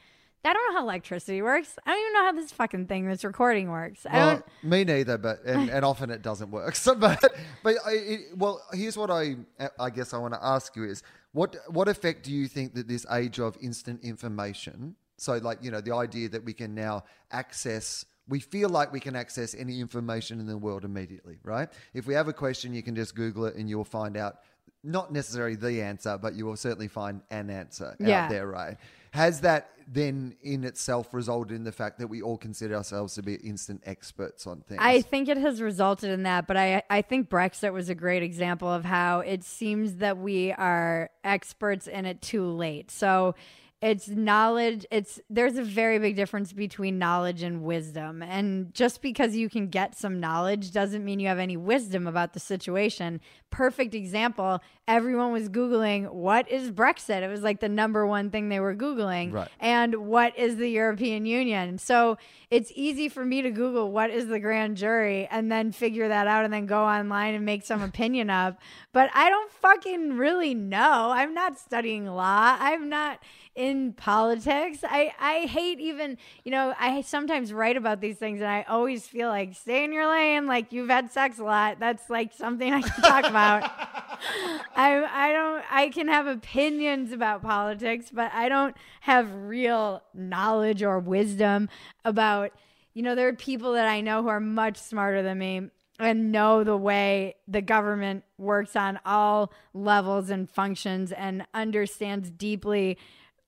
I don't know how electricity works. I don't even know how this fucking thing, this recording works. I Well, don't. me neither, but and, and often it doesn't work. So, but but I, it, well, here's what I I guess I want to ask you is what what effect do you think that this age of instant information, so like you know the idea that we can now access. We feel like we can access any information in the world immediately, right? If we have a question, you can just Google it and you'll find out not necessarily the answer, but you will certainly find an answer Yeah. out there, right? Has that then in itself resulted in the fact that we all consider ourselves to be instant experts on things? I think it has resulted in that, but I I think Brexit was a great example of how it seems that we are experts in it too late. So it's knowledge it's there's a very big difference between knowledge and wisdom. And just because you can get some knowledge doesn't mean you have any wisdom about the situation. Perfect example everyone was googling what is brexit? It was like the number one thing they were googling. Right. and what is the european union? So it's easy for me to google what is the grand jury and then figure that out and then go online and make some opinion up but i don't fucking really know. I'm not studying law. I'm not in politics. I, I hate even, you know, I sometimes write about these things and I always feel like stay in your lane, like you've had sex a lot. That's like something I can talk about. I I don't I can have opinions about politics, but I don't have real knowledge or wisdom about you know, there are people that I know who are much smarter than me and know the way the government works on all levels and functions and understands deeply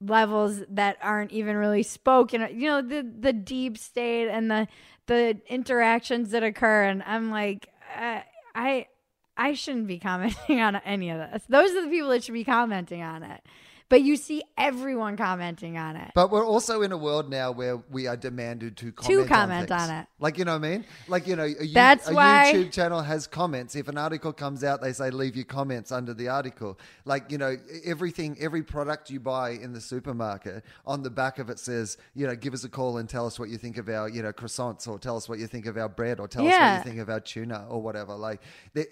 levels that aren't even really spoken you know the the deep state and the the interactions that occur. And i'm like uh, i i shouldn't be commenting on any of this. Those are the people that should be commenting on it but you see everyone commenting on it But we're also in a world now where we are demanded to comment, to comment on, on it. Like you know what I mean? Like you know, a, That's a why- YouTube channel has comments. If an article comes out, they say leave your comments under the article. Like you know, everything, every product you buy in the supermarket, on the back of it says, you know, give us a call and tell us what you think of our, you know, croissants, or tell us what you think of our bread, or tell us what you think of our tuna, or whatever. Like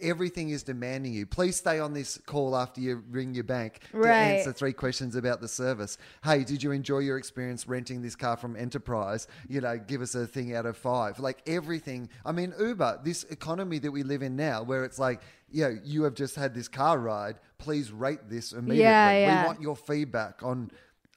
everything is demanding you. Please stay on this call after you ring your bank to Right. answer three questions about the service. Hey, did you enjoy your experience renting this car from Enterprise? You know, give us a thing out of five. Like everything. I mean, Uber, this economy that we live in now, where it's like, you know, you have just had this car ride. Please rate this immediately. yeah. yeah. We want your feedback on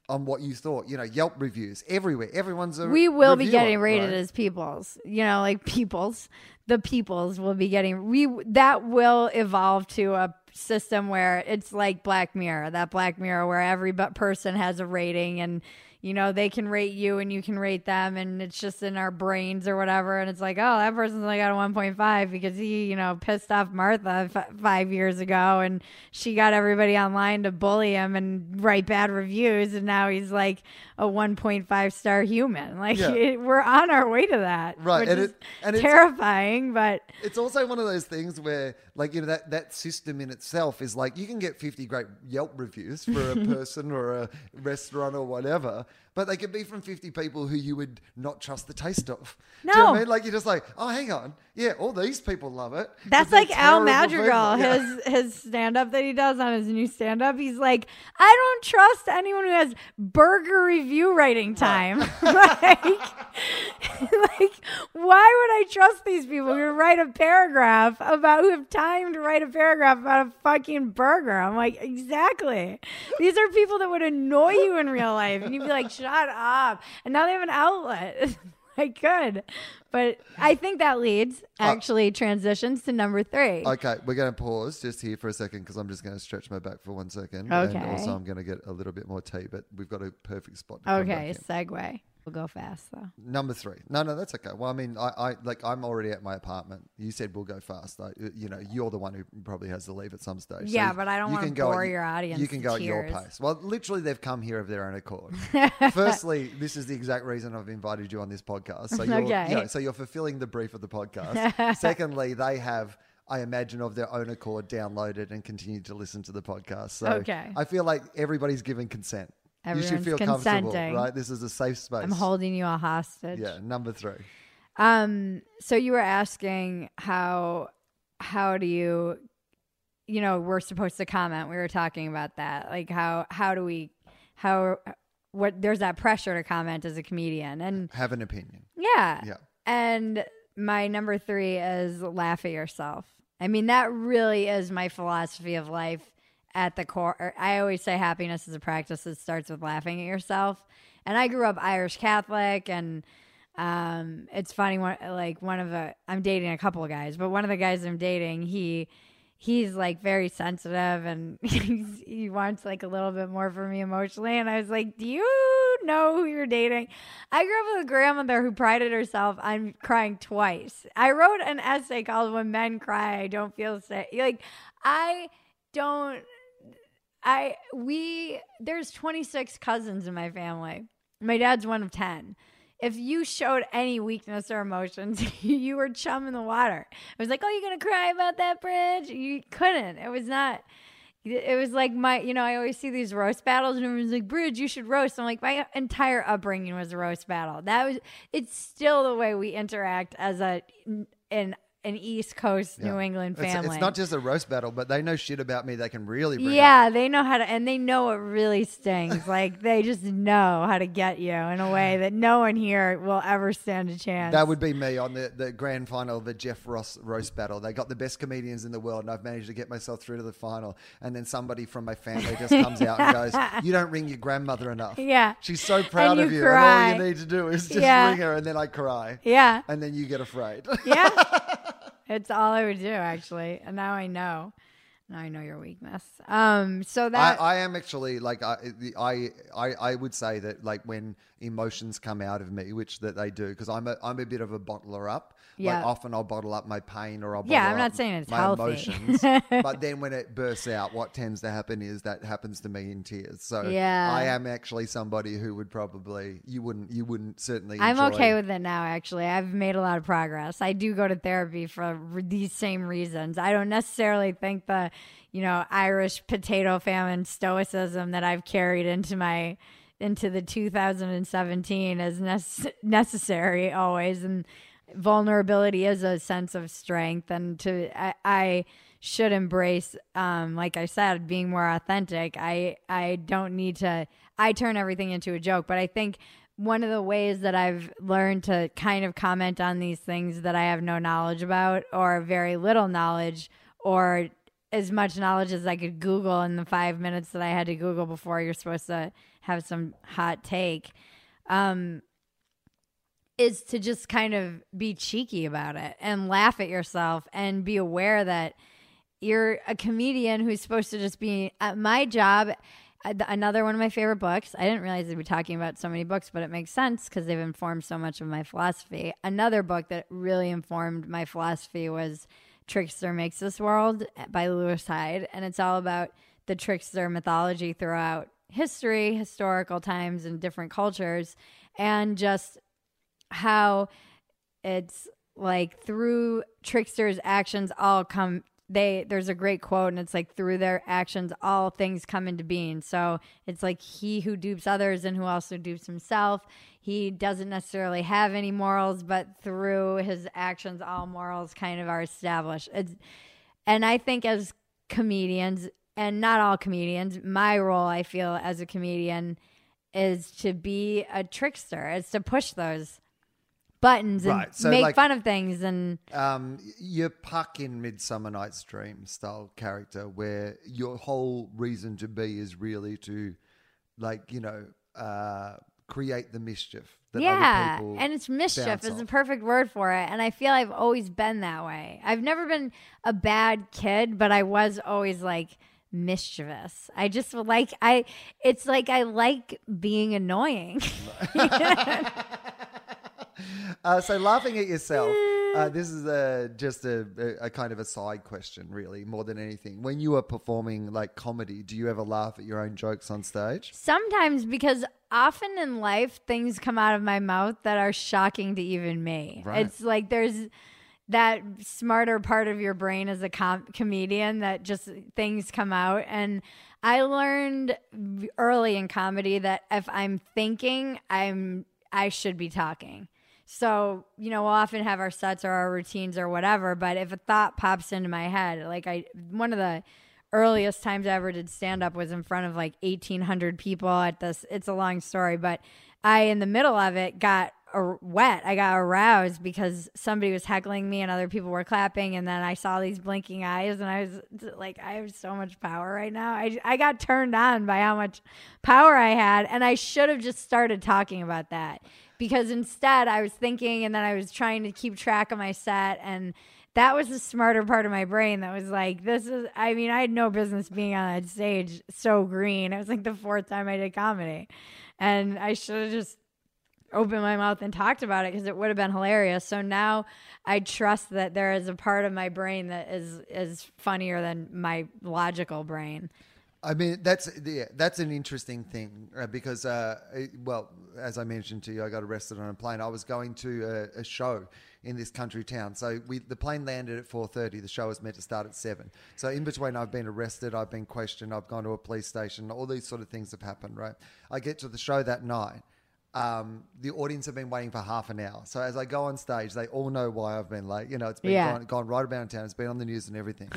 on what you thought. You know, Yelp reviews everywhere. Everyone's a we will be getting rated right? as peoples you know like peoples the peoples will be getting we that will evolve to a system where it's like black mirror that black mirror where every person has a rating and you know they can rate you and you can rate them and it's just in our brains or whatever. And it's like oh that person's only got a 1.5 because he you know pissed off martha f- five years ago and she got everybody online to bully him and write bad reviews. And now he's like a 1.5 star human like Yeah. it, we're on our way to that Right, and it- and it's- terrifying but It's also one of those things where, like, you know, that, that system in itself is like you can get 50 great Yelp reviews for a person or a restaurant or whatever, but they could be from 50 people who you would not trust the taste of. Do you know what I No. mean? Like, you're just like, oh, hang on. Yeah, all these people love it. That's like Al Madrigal. Yeah. his his stand up that he does on his new stand up. He's like, I don't trust anyone who has burger review writing time. like, like, why would I trust these people who write a paragraph about who have time to write a paragraph about a fucking burger? I'm like, exactly. These are people that would annoy you in real life, and you'd be like, shut up. And now they have an outlet. I could. But I think that leads, uh, actually, transitions to number three. Okay, we're going to pause just here for a second because I'm just going to stretch my back for one second. Okay. And also, I'm going to get a little bit more tea, but we've got a perfect spot. To come back Okay, segue. We'll go fast though. Number three. No, no, that's okay. Well, I mean, I, I like I'm already at my apartment. You said we'll go fast. I, you know, you're the one who probably has to leave at some stage. Yeah, but I don't can go bore at- your audience You can to go at your pace. Well, literally, they've come here of their own accord. Firstly, this is the exact reason I've invited you on this podcast. So you're, Okay. you know, so you're fulfilling the brief of the podcast. Secondly, they have. I imagine of their own accord downloaded and continue to listen to the podcast. So Okay. I feel like everybody's given consent. You should Everyone's feel comfortable, right? This is a safe space. I'm holding you a hostage. Yeah, number three. Um. So you were asking how how do you, you know, we're supposed to comment. We were talking about that. Like how how do we how what there's that pressure to comment as a comedian and Have an opinion. yeah Yeah. And my number three is laugh at yourself. I mean, that really is my philosophy of life at the core. I always say happiness is a practice that starts with laughing at yourself. And I grew up Irish Catholic, and um, it's funny. One like one of the I'm dating a couple of guys, but one of the guys I'm dating, he he's like very sensitive and he wants like a little bit more from me emotionally. And I was like, Do you know who you're dating? I grew up with a grandmother who prided herself on crying twice. I wrote an essay called When Men Cry, I Don't Feel Safe. Like, I don't. I we there's 26 cousins in my family. My dad's one of 10. If you showed any weakness or emotions, you were chum in the water. It was like, "Oh, you're going to cry about that bridge?" You couldn't. It was not it was like my, you know, I always see these roast battles, and everyone's like, "Bridge, you should roast." I'm like, my entire upbringing was a roast battle. That was, it's still the way we interact as a an an East Coast New England It's, family. it's not just a roast battle, but they know shit about me they can really bring up. yeah, they know how to, and they know it really stings. like they just know how to get you in a way that no one here will ever stand a chance. That would be me on the, the grand final of the Jeff Ross roast battle. They got the best comedians in the world, and I've managed to get myself through to the final. And then somebody from my family just comes out and goes, "You don't ring your grandmother enough." Yeah. she's so proud And of you and all you need to do is just Yeah. ring her, and then I cry, yeah, and then you get afraid. yeah. it's all I would do actually, and now I know. Now I know your weakness. Um, so I, that I am actually like I, I I I would say that like when emotions come out of me, which that they do, because I'm a I'm a bit of a bottler up. Yeah. Like often I'll bottle up my pain or I'll bottle Yeah, I'm not up saying it's my healthy. emotions. but then when it bursts out, what tends to happen is that happens to me in tears. So Yeah. I am actually somebody who would probably you wouldn't you wouldn't certainly. I'm okay with it now. Actually, I've made a lot of progress. I do go to therapy for these same reasons. I don't necessarily think the, you know, Irish potato famine stoicism that I've carried into my into the 2017 is nece- necessary always, and vulnerability is a sense of strength, and to I. I should embrace um like i said being more authentic i i don't need to i turn everything into a joke but i think one of the ways that I've learned to kind of comment on these things that I have no knowledge about or very little knowledge or as much knowledge as I could Google in the five minutes that I had to Google before you're supposed to have some hot take um, is to just kind of be cheeky about it and laugh at yourself and be aware that you're a comedian who's supposed to just be uh, my job uh, another one of my favorite books. I didn't realize i'd be talking about so many books but it makes sense because they've informed so much of my philosophy. Another book that really informed my philosophy was trickster makes this world by lewis hyde and it's all about the trickster mythology throughout history historical times and different cultures and just how it's like through tricksters actions all come they there's a great quote and it's like through their actions all things come into being. So it's like he who dupes others and who also dupes himself he doesn't necessarily have any morals but through his actions all morals kind of are established. It's, and i think as comedians and not all comedians my role i feel as a comedian is to be a trickster is to push those buttons and Right, so make like- fun of things and um, you're Puck in Midsummer Night's Dream style character, where your whole reason to be is really to, like, you know, uh, create the mischief that other yeah people. and it's mischief is the perfect word for it and i feel i've always been that way. I've never been a bad kid but i was always like mischievous. I just like i it's like i like being annoying Uh, so laughing at yourself. Uh, this is a, just a, a, kind of a side question, really, more than anything. When you are performing like comedy, do you ever laugh at your own jokes on stage? Sometimes because often in life things come out of my mouth that are shocking to even me. Right. It's like there's that smarter part of your brain as a com- comedian that just things come out and I learned early in comedy that if I'm thinking, I'm I should be talking. So, you know, we'll often have our sets or our routines or whatever, but if a thought pops into my head, like I one of the earliest times I ever did stand up was in front of like 1800 people at this it's a long story, but I in the middle of it got wet. I got aroused because somebody was heckling me and other people were clapping and then I saw these blinking eyes and I was like I have so much power right now. I I got turned on by how much power I had and I should have just started talking about that because instead I was thinking and then I was trying to keep track of my set and that was the smarter part of my brain that was like this is I mean I had no business being on that stage so green. It was like the fourth time I did comedy. And I should have just opened my mouth and talked about it because it would have been hilarious. So now I trust that there is a part of my brain that is is funnier than my logical brain. I mean, that's yeah, that's an interesting thing uh, because, uh, it- well, as I mentioned to you, I got arrested on a plane. I was going to a, a show in this country town, so we the plane landed at four thirty. The show was meant to start at seven. So in between, I've been arrested, I've been questioned, I've gone to a police station. All these sort of things have happened. Right? I get to the show that night. Um, the audience have been waiting for half an hour. So as I go on stage, they all know why I've been late. You know, it's been Yeah. gone, gone right around town. It's been on the news and everything.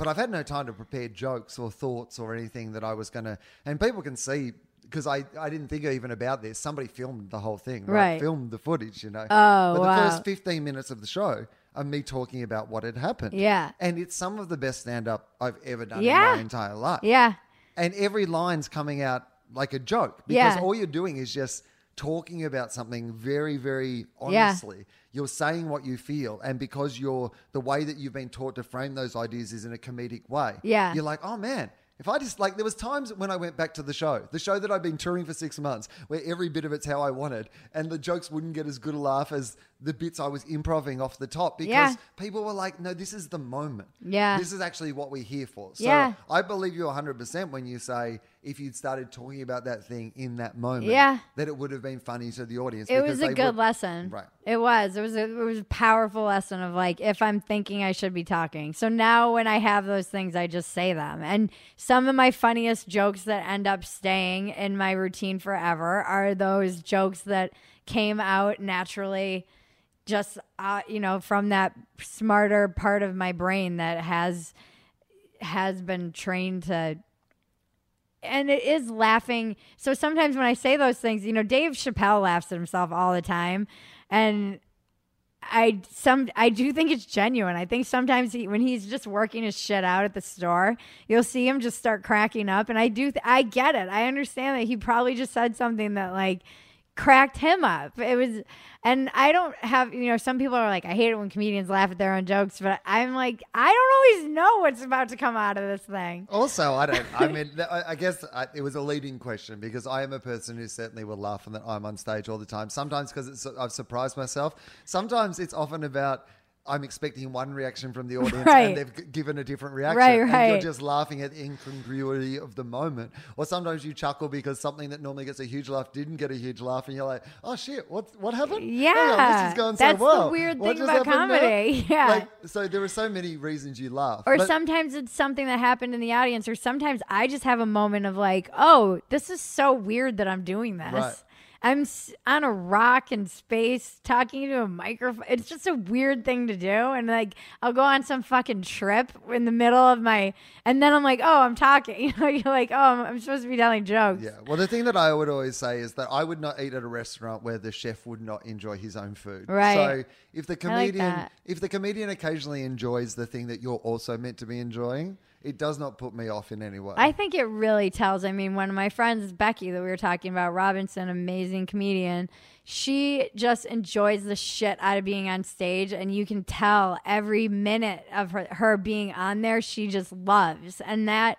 But I've had no time to prepare jokes or thoughts or anything that I was going to. And people can see because I, I didn't think even about this. Somebody filmed the whole thing, right? Right. Filmed the footage, you know. Oh, but wow. the first 15 minutes of the show are me talking about what had happened. Yeah. And it's some of the best stand up I've ever done Yeah. in my entire life. Yeah. And every line's coming out like a joke because Yeah. all you're doing is just talking about something very, very Yeah. honestly. You're saying what you feel, and because you're the way that you've been taught to frame those ideas is in a comedic way. Yeah. you're like, oh man. If I just like, there was times when I went back to the show, the show that I've been touring for six months, where every bit of it's how I wanted, and the jokes wouldn't get as good a laugh as the bits I was improving off the top because Yeah. people were like, no, this is the moment. Yeah. this is actually what we're here for. So Yeah. I believe you 100% when you say if you'd started talking about that thing in that moment, Yeah. that it would have been funny to the audience. It was a good would- lesson. Right. It was. It was a it was a powerful lesson of like if I'm thinking I should be talking. So now when I have those things I just say them. And some of my funniest jokes that end up staying in my routine forever are those jokes that came out naturally just uh, you know from that smarter part of my brain that has has been trained to and it is laughing. So sometimes when I say those things, you know, Dave Chappelle laughs at himself all the time, and I some I do think it's genuine. I think sometimes he, when he's just working his shit out at the store, you'll see him just start cracking up, and I do th- I get it. I understand that he probably just said something that like cracked him up. It was, and I don't have, you know, some people are like, I hate it when comedians laugh at their own jokes, but I'm like, I don't always know what's about to come out of this thing. Also, I don't. I mean, I, guess I, it was a leading question because I am a person who certainly will laugh and that I'm on stage all the time. Sometimes because I've surprised myself. Sometimes it's often about. I'm expecting one reaction from the audience Right. and they've given a different reaction. Right, And you're just laughing at the incongruity of the moment. Or sometimes you chuckle because something that normally gets a huge laugh didn't get a huge laugh and you're like, oh shit, what, what happened? On, Yeah, this is going that's so the weird What thing about happened now?" comedy. Yeah. Like, so there are so many reasons you laugh. Or But- sometimes it's something that happened in the audience, or sometimes I just have a moment of like, oh, this is so weird that I'm doing this. Right. I'm on a rock in space talking to a microphone. It's just a weird thing to do. And like, I'll go on some fucking trip in the middle of my, and then I'm like, oh, I'm talking. You know, you're like, oh, I'm, I'm supposed to be telling jokes. Yeah. Well, the thing that I would always say is that I would not eat at a restaurant where the chef would not enjoy his own food. Right. So if the comedian, that. if the comedian occasionally enjoys the thing that you're also meant to be enjoying, it does not put me off in any way. I think it really tells. I mean, one of my friends, Becky, that we were talking about, Robinson, amazing comedian, she just enjoys the shit out of being on stage. And you can tell every minute of her, her being on there, she just loves. And that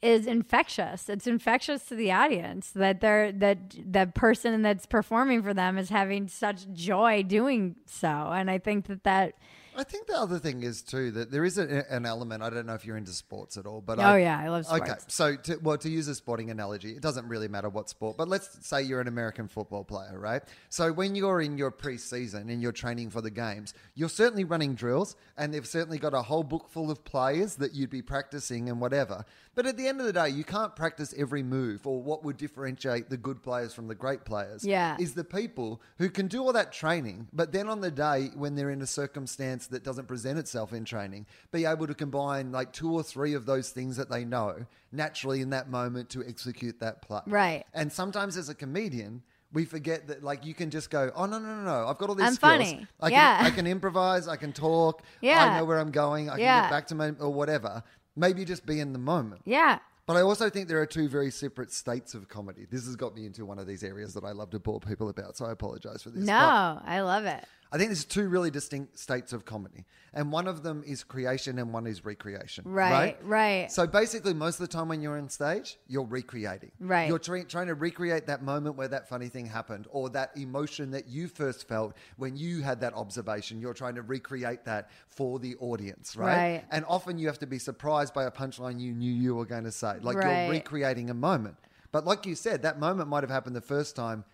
is infectious. It's infectious to the audience that they're that the person that's performing for them is having such joy doing so. And I think that that I think the other thing is too that there is a, an element. I don't know if you're into sports at all, but oh I, yeah, I love sports. Okay, so to, well, to use a sporting analogy, it doesn't really matter what sport, but let's say you're an American football player, right? So when you're in your preseason and you're training for the games, you're certainly running drills, and they've certainly got a whole book full of players that you'd be practicing and whatever. But at the end of the day, you can't practice every move or what would differentiate the good players from the great players. Yeah. is the people who can do all that training, but then on the day when they're in a circumstance that doesn't present itself in training, be able to combine like two or three of those things that they know naturally in that moment to execute that play. Right. And sometimes as a comedian, we forget that like you can just go, oh no no no no, I've got all these I'm skills. funny. I Yeah. can I can improvise, I can talk, Yeah. I know where I'm going, I can get back to my or whatever. Maybe just be in the moment. Yeah. But I also think there are two very separate states of comedy. This has got me into one of these areas that I love to bore people about, so I apologize for this. No, I love it. I think there's two really distinct states of comedy, and one of them is creation, and one is recreation. Right, right. So basically, most of the time when you're on stage, you're recreating. Right. You're try- trying to recreate that moment where that funny thing happened, or that emotion that you first felt when you had that observation. You're trying to recreate that for the audience, right? Right. And often you have to be surprised by a punchline you knew you were going to say. Like Right. you're recreating a moment. But like you said, that moment might have happened the first time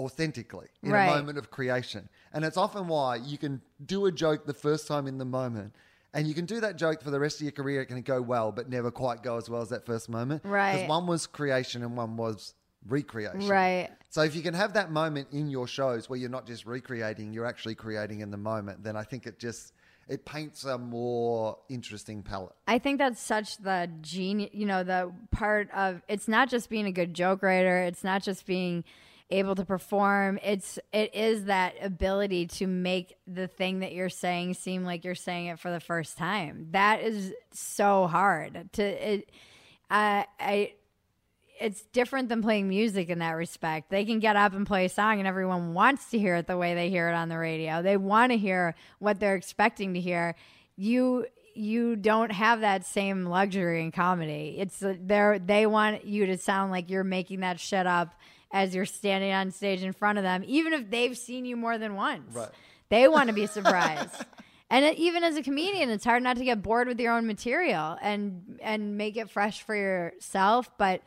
authentically in Right. a moment of creation. And it's often why you can do a joke the first time in the moment. And you can do that joke for the rest of your career. It can go well, but never quite go as well as that first moment. Right. Because one was creation and one was recreation. Right. So if you can have that moment in your shows where you're not just recreating, you're actually creating in the moment, then I think it just it paints a more interesting palette. I think that's such the genius, you know, the part of it's not just being a good joke writer, it's not just being able to perform. It's it is that ability to make the thing that you're saying seem like you're saying it for the first time. That is so hard to it I I it's different than playing music in that respect. They can get up and play a song and everyone wants to hear it the way they hear it on the radio. They want to hear what they're expecting to hear. You you don't have that same luxury in comedy. It's they they want you to sound like you're making that shit up as you're standing on stage in front of them even if they've seen you more than once. Right. They want to be surprised. And it, even as a comedian, it's hard not to get bored with your own material and and make it fresh for yourself, but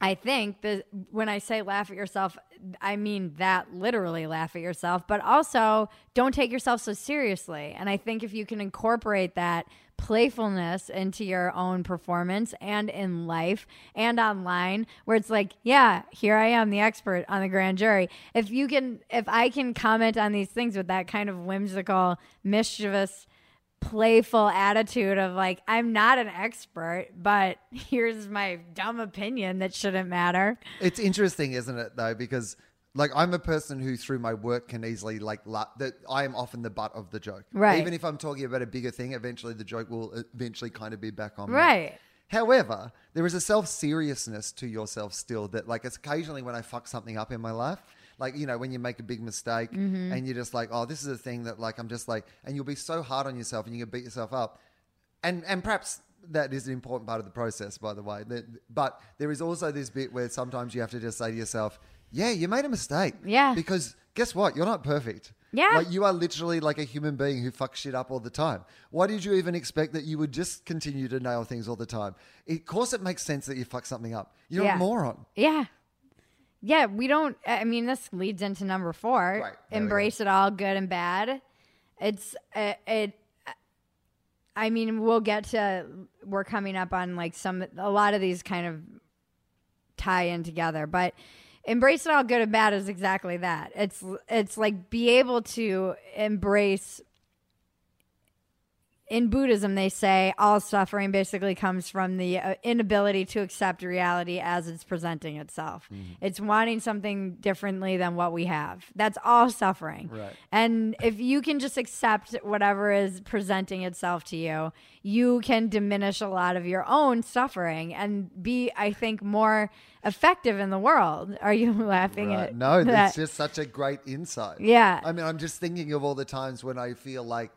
I think that when I say laugh at yourself, I mean that literally laugh at yourself, but also don't take yourself so seriously. And I think if you can incorporate that playfulness into your own performance and in life and online, where it's like, yeah, here I am, the expert on the grand jury. If you can, if I can comment on these things with that kind of whimsical, mischievous, playful attitude of like I'm not an expert, but here's my dumb opinion that shouldn't matter. It's interesting, isn't it, though? Because like I'm a person who, through my work, can easily like la- that. I am often the butt of the joke. Right. Even if I'm talking about a bigger thing, eventually the joke will eventually kind of be back on. me. Right. However, there is a self seriousness to yourself still that, like, it's occasionally when I fuck something up in my life. Like, you know, when you make a big mistake Mm-hmm. and you're just like, oh, this is a thing that, like, I'm just like, and you'll be so hard on yourself and you can beat yourself up. And, and perhaps that is an important part of the process, by the way. But there is also this bit where sometimes you have to just say to yourself, yeah, you made a mistake. Yeah. Because guess what? You're not perfect. Yeah. Like you are literally like a human being who fucks shit up all the time. Why did you even expect that you would just continue to nail things all the time? Of course, it makes sense that you fuck something up. You're Yeah. a moron. Yeah. Yeah, we don't I mean this leads into number 4. Right, there we Embrace it all good and bad. It's uh, it I mean, we'll get to we're coming up on like some a lot of these kind of tie in together, but embrace it all good and bad is exactly that. It's it's like be able to embrace in Buddhism, they say all suffering basically comes from the uh, inability to accept reality as it's presenting itself. It's wanting something differently than what we have. That's all suffering. Right. And if you can just accept whatever is presenting itself to you, you can diminish a lot of your own suffering and be, I think, more effective in the world. Are you laughing Right. at No, that? that's just such a great insight. Yeah. I mean, I'm just thinking of all the times when I feel like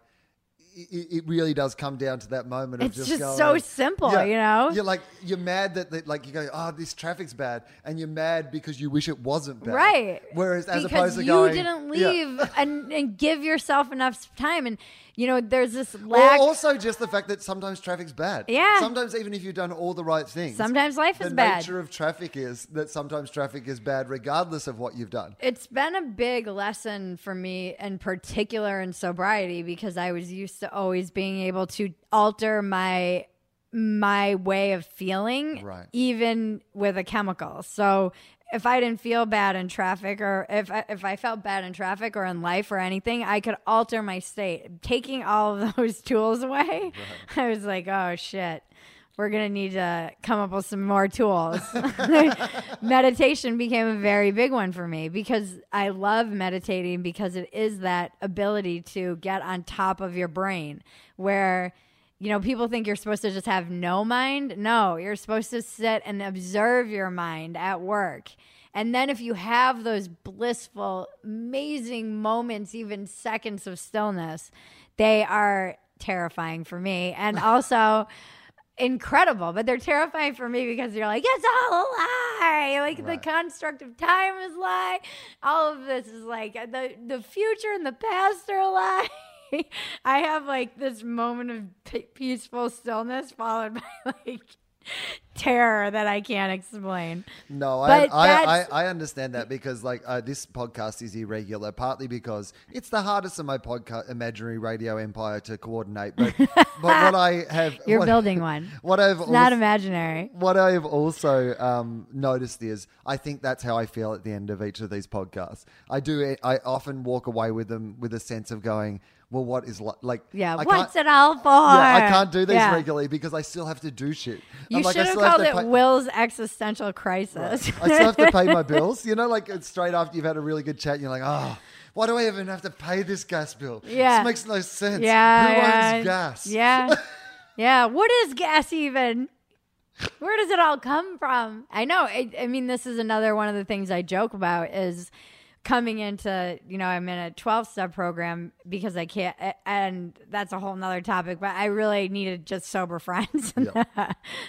it, it really does come down to that moment of It's just, just going, so simple, you know? You're like you're mad that, that like you go, oh, this traffic's bad, and you're mad because you wish it wasn't bad. Right. Whereas as because opposed to you going, didn't yeah. leave and, and give yourself enough time. And, you know, there's this Or lack. also just the fact that sometimes traffic's bad. Yeah. Sometimes even if you've done all the right things. Sometimes life is bad. The nature of traffic is that sometimes traffic is bad regardless of what you've done. it's been a big lesson for me in particular in sobriety because I was used to always being able to alter my my way of feeling Right. even with a chemical. So if I didn't feel bad in traffic or if I, if I felt bad in traffic or in life or anything, I could alter my state. Taking all of those tools away, I was like, "Oh shit. We're going to need to come up with some more tools." meditation became a very big one for me because I love meditating because it is that ability to get on top of your brain where you know people think you're supposed to just have no mind no you're supposed to sit and observe your mind at work And then if you have those blissful, amazing moments, even seconds of stillness, they are terrifying for me. And also, incredible, but they're terrifying for me because you're like, it's all a lie. Like Right. the construct of time is a lie. All of this is like the the future and the past are a lie. I have like this moment of p- peaceful stillness followed by like terror that I can't explain. No, I, I, I, I understand that because like uh, this podcast is irregular, partly because it's the hardest of my podcast imaginary radio empire to coordinate. But but what I have You're what, building one. what I've not imaginary. what I have also um, noticed is I think that's how I feel at the end of each of these podcasts. I do. I often walk away with them with a sense of going, well, what is li- like? Yeah, I what's it all for? Yeah, I can't do these Yeah. regularly because I still have to do shit. You like, should have have called to it pay- Will's existential crisis. I still have to pay my bills. You know, like it's straight after you've had a really good chat, and you're like, oh, why do I even have to pay this gas bill? Yeah. This makes no sense. Yeah, Who yeah. owns gas? Yeah. yeah. What is gas even? Where does it all come from? I know. I, I mean, this is another one of the things I joke about is coming into, you know, I'm in a 12 step program because I can't, and that's a whole nother topic, but I really needed just sober friends. And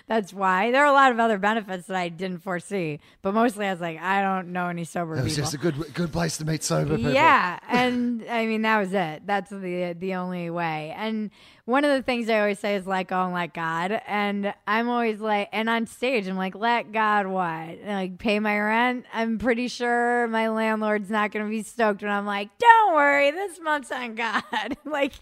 that's why. There are a lot of other benefits that I didn't foresee, but mostly I was like, I don't know any sober It was people. just a good good place to meet sober people. Yeah, and I mean that was it. That's the the only way. And one of the things I always say is go and let God. And I'm always like, and on stage, I'm like, let God what? Like pay my rent. I'm pretty sure my landlord's not going to be stoked when I'm like, don't worry, this month's on God. like,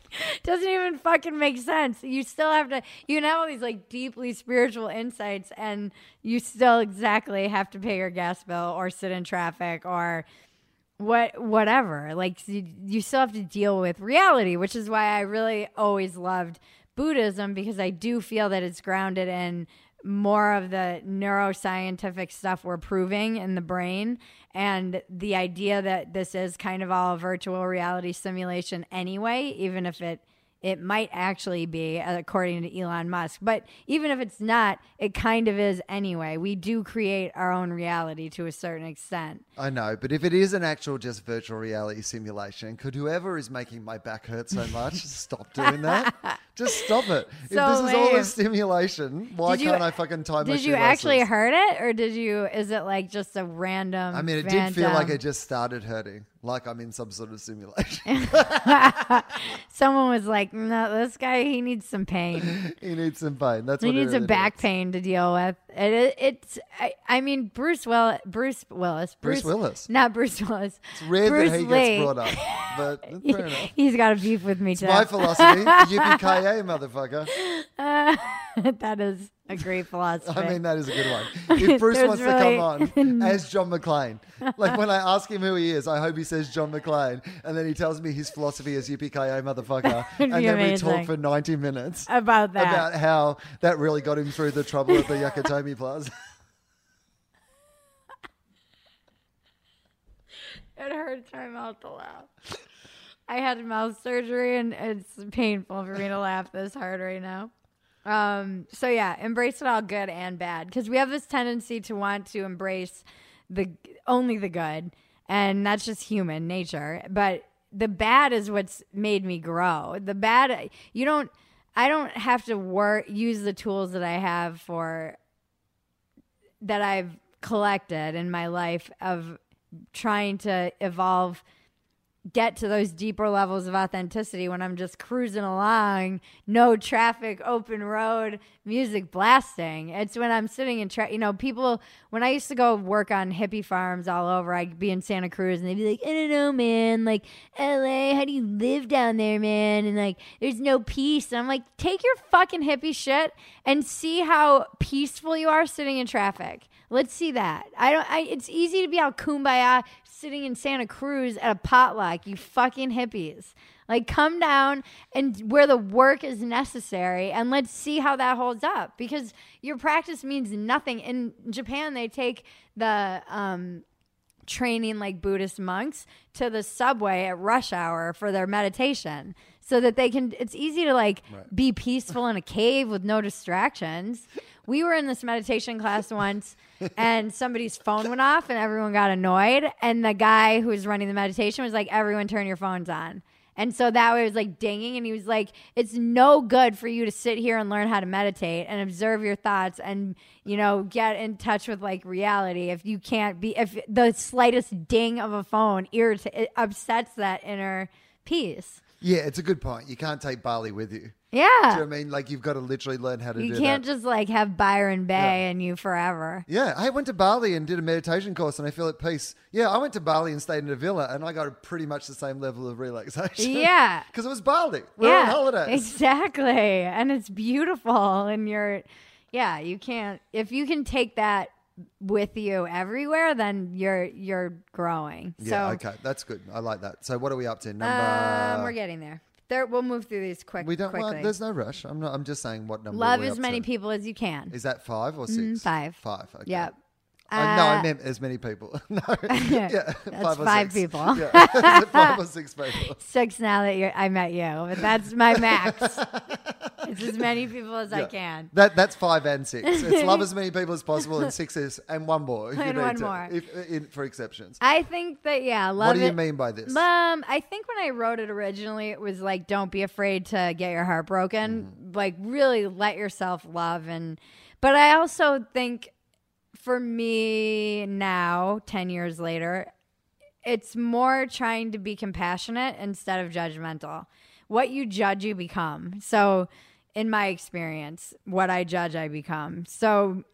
doesn't even fucking make sense. You still have to. You have all these like deeply spiritual insights, and you still exactly have to pay your gas bill or sit in traffic or what whatever. Like you, you still have to deal with reality which is why i really always loved buddhism because i do feel that it's grounded in more of the neuroscientific stuff we're proving in the brain. And the idea that this is kind of all virtual reality simulation anyway even if it it might actually be according to Elon Musk. But even if it's not it kind of is anyway. We do create our own reality to a certain extent. I know, but if it is an actual just virtual reality simulation, could whoever is making my back hurt so much stop doing that? Just stop it. if So this is all lame. a simulation, why you- can't I fucking tie my Did you actually hurt it, or did you? Is it like just a random? I mean, it did feel like it just started hurting, like I'm in some sort of simulation. Someone was like, "No, this guy, he needs some pain. he needs some pain. That's he needs some really back is. pain to deal with." It, it, it's. I, I mean, Bruce Will, Bruce Willis, Bruce Willis. not Bruce Willis. It's rare Bruce that he Lee. gets brought up, but fair enough. He's got a beef with me too. My philosophy, ki motherfucker. that is a great philosophy. I mean, that is a good one. If Bruce wants really- to come on as John McClane, like when I ask him who he is, I hope he says John McClane, and then he tells me his philosophy is yippee motherfucker, and then we talk for ninety minutes about that. about how that really got him through the trouble at the Nakatomi Plaza. It hurts my mouth to laugh. I had mouth surgery and it's painful for me to laugh this hard right now. Um, so yeah, embrace it all good and bad because we have this tendency to want to embrace the only the good, and that's just human nature. But the bad is what's made me grow. The bad, you don't. I don't have to work use the tools that I have for that I've collected in my life of trying to evolve get to those deeper levels of authenticity when I'm just cruising along, no traffic, open road, music blasting. It's when I'm sitting in, tra- you know, people, when I used to go work on hippie farms all over, I'd be in Santa Cruz and they'd be like, I don't know, man, like LA, how do you live down there, man? And like, there's no peace. And I'm like, take your fucking hippie shit and see how peaceful you are sitting in traffic. Let's see that. I don't. I, it's easy to be all kumbaya sitting in Santa Cruz at a potluck. You fucking hippies. Like, come down and where the work is necessary, and let's see how that holds up. Because your practice means nothing. In Japan, they take the um, training like Buddhist monks to the subway at rush hour for their meditation so that they can it's easy to like Right. be peaceful in a cave with no distractions. We were in this meditation class once and somebody's phone went off and everyone got annoyed and the guy who was running the meditation was like everyone turn your phones on. And so that way it was like dinging and he was like it's no good for you to sit here and learn how to meditate and observe your thoughts and you know get in touch with like reality if you can't be if the slightest ding of a phone irritates, it upsets that inner peace. Yeah, it's a good point. You can't take Bali with you. Do Yeah. you know what I mean? Like you've got to literally learn how to You do can't that. just like have Byron Bay and you forever. Yeah, I went to Bali and did a meditation course, and I feel at peace. Yeah, I went to Bali and stayed in a villa, and I got pretty much the same level of relaxation. Yeah. because it was Bali. We're yeah, on holidays. Exactly. And it's beautiful and you're yeah, you can't if you can take that with you everywhere, then you're you're growing. Yeah, so okay, that's good. I like that. So, what are we up to? Number. um, we're getting there. There we'll move through these quick we don't. quickly. Well, there's no rush. I'm not. I'm just saying what number. Love as many to. people as you can. Is that five or six? Mm, five. Five. Okay. Yep. I, no, I Uh, meant as many people. no, yeah, That's five five people. Yeah, five or six people. Six now that you're, I met you, but that's my max. it's as many people as I can. That that's five and six. It's love as many people as possible, and six is and one more. If you And one to, more. if, in, for exceptions. I think that yeah, love What do you it. mean by this? Um, I think when I wrote it originally, it was like, "Don't be afraid to get your heart broken. Mm-hmm. Like, really let yourself love." And, but I also think, for me now, ten years later, it's more trying to be compassionate instead of judgmental. What you judge, you become. So, in my experience, what I judge, I become. So,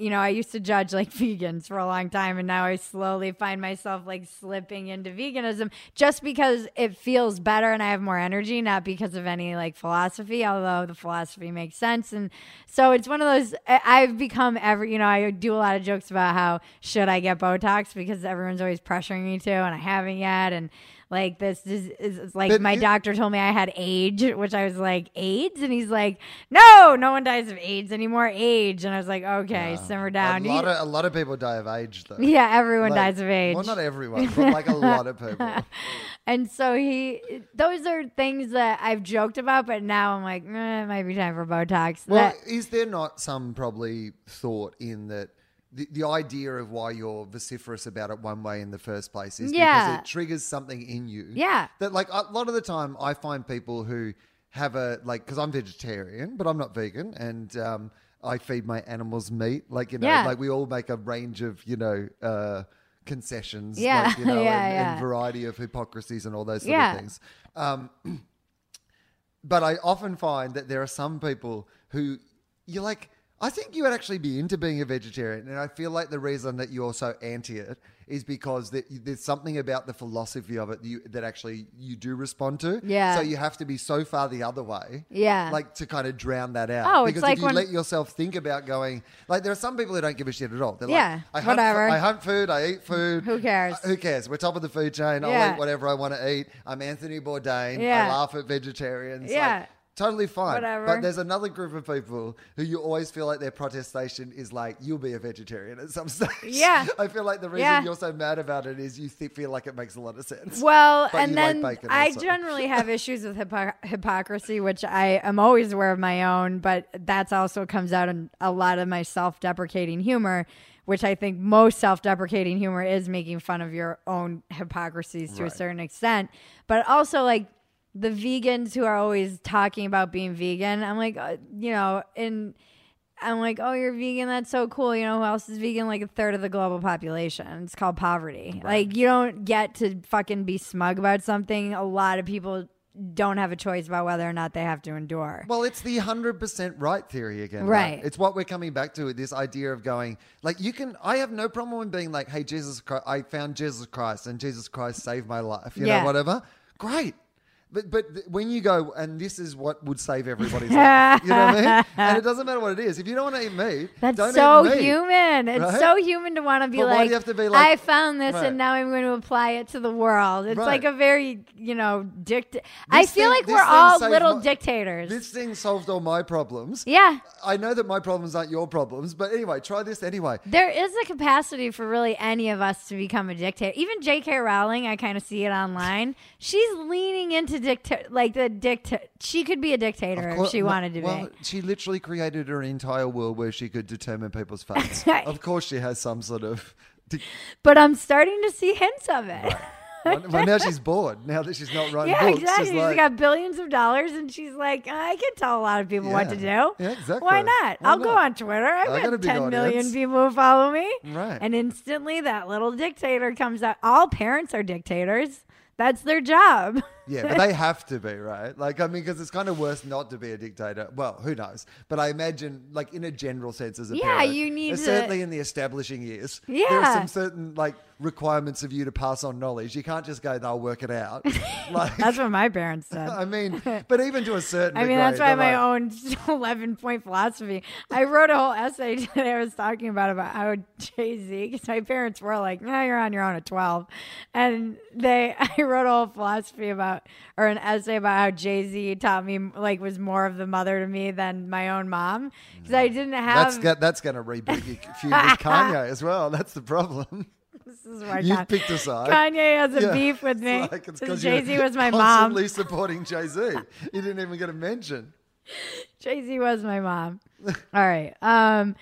you know, I used to judge like vegans for a long time, and now I slowly find myself like slipping into veganism just because it feels better and I have more energy, not because of any like philosophy, although the philosophy makes sense. And so it's one of those, I've become every, you know, I do a lot of jokes about how should I get Botox because everyone's always pressuring me to, and I haven't yet. And like this is, is, is like But my you- doctor told me I had age, which I was like, AIDS? And he's like, no, no one dies of AIDS anymore. Age. And I was like, okay, simmer down. A lot, of, a lot of people die of age, though. yeah, everyone Like- dies of age. Well, not everyone, but like a lot of people. and so he, those are things that I've joked about, but now I'm like, eh, it might be time for Botox. Well, That- is there not some probably thought in that the, the idea of why you're vociferous about it one way in the first place is Yeah. because it triggers something in you? Yeah. That like a lot of the time I find people who have a like because I'm vegetarian, but I'm not vegan, and um, I feed my animals meat. Like you know, Yeah. like we all make a range of you know. Uh, concessions Yeah. like, you know Yeah, and, yeah. and variety of hypocrisies and all those sort Yeah. of things um, but I often find that there are some people who you're like, I think you would actually be into being a vegetarian. And I feel like the reason that you're so anti it is because that there's something about the philosophy of it that, you, that actually you do respond to. Yeah. So you have to be so far the other way. Yeah. Like to kind of drown that out. Oh, it's because like if you when- let yourself think about going, like there are some people who don't give a shit at all. They're Yeah, like, I hunt, whatever. I hunt food, I eat food. Who cares? Uh, Who cares? We're top of the food chain. I'll eat whatever I want to eat. I'm Anthony Bourdain. Yeah. I laugh at vegetarians. Like, Yeah. Totally fine. Whatever. But there's another group of people who you always feel like their protestation is like, you'll be a vegetarian at some stage. Yeah. I feel like the reason Yeah. you're so mad about it is you th- feel like it makes a lot of sense. Well, But and you like then I also. generally have issues with hypo- hypocrisy, which I am always aware of my own, but that's also comes out in a lot of my self deprecating humor, which I think most self deprecating humor is making fun of your own hypocrisies to a certain extent. But also, like, the vegans who are always talking about being vegan, I'm like, uh, you know, and I'm like, oh, you're vegan. That's so cool. You know who else is vegan? Like a third of the global population. It's called poverty. Like you don't get to fucking be smug about something. A lot of people don't have a choice about whether or not they have to endure. Well, it's the 100% right theory again. Right. It's what we're coming back to with this idea of going, like, you can, I have no problem with being like, hey, Jesus Christ, I found Jesus Christ and Jesus Christ saved my life, you Yeah. know, whatever. Great. But but th- when you go, and this is what would save everybody's life. You know what I mean? And it doesn't matter what it is. If you don't want to eat meat, That's don't so eat meat. human. It's right? so human to want to be But why do like, you have to be like- I found this Right. and now I'm going to apply it to the world. It's Right. like a very, you know, dict. I feel thing- like we're all little my- dictators. This thing solved all my problems. yeah. I know that my problems aren't your problems, but anyway, try this anyway. There is a capacity for really any of us to become a dictator. Even J.K. Rowling, I kind of see it online. She's leaning into dictator, like the dictator. She could be a dictator if she wanted to well, be. she literally created her entire world where she could determine people's fates. of course, she has some sort of. But I'm starting to see hints of it. well, well, now she's bored. Now that she's not writing Yeah, books, exactly. she's She's like, got billions of dollars, and she's like, I can tell a lot of people what to do. Yeah. Yeah, exactly. Why not? Why I'll go on Twitter. I've I got got 10 million people who follow me. Right. And instantly, that little dictator comes out. All parents are dictators. That's their job. Yeah, but they have to be, right? Like, I mean, because it's kind of worse not to be a dictator. Well, who knows? But I imagine, like, in a general sense, as a Yeah, parent, you need uh, to- certainly in the establishing years, Yeah, there are some certain like requirements of you to pass on knowledge. You can't just go, "They'll work it out." like, That's what my parents said. I mean, but even to a certain, I mean, degree, that's why my like, own 11 point philosophy. I wrote a whole essay today. I was talking about about how Jay Z, because my parents were like, "No, you're on your own at 12," and they, I wrote a whole philosophy about, or an essay about how Jay Z taught me like was more of the mother to me than my own mom, because I didn't have. go- that's going to reboot your feud with Kanye as well. That's the problem. This is why You've picked a side. Kanye has a Yeah. beef with me. It's like it's Jay Z was my mom. constantly supporting Jay Z. You didn't even get a mention. Jay Z was my mom. All right. Um,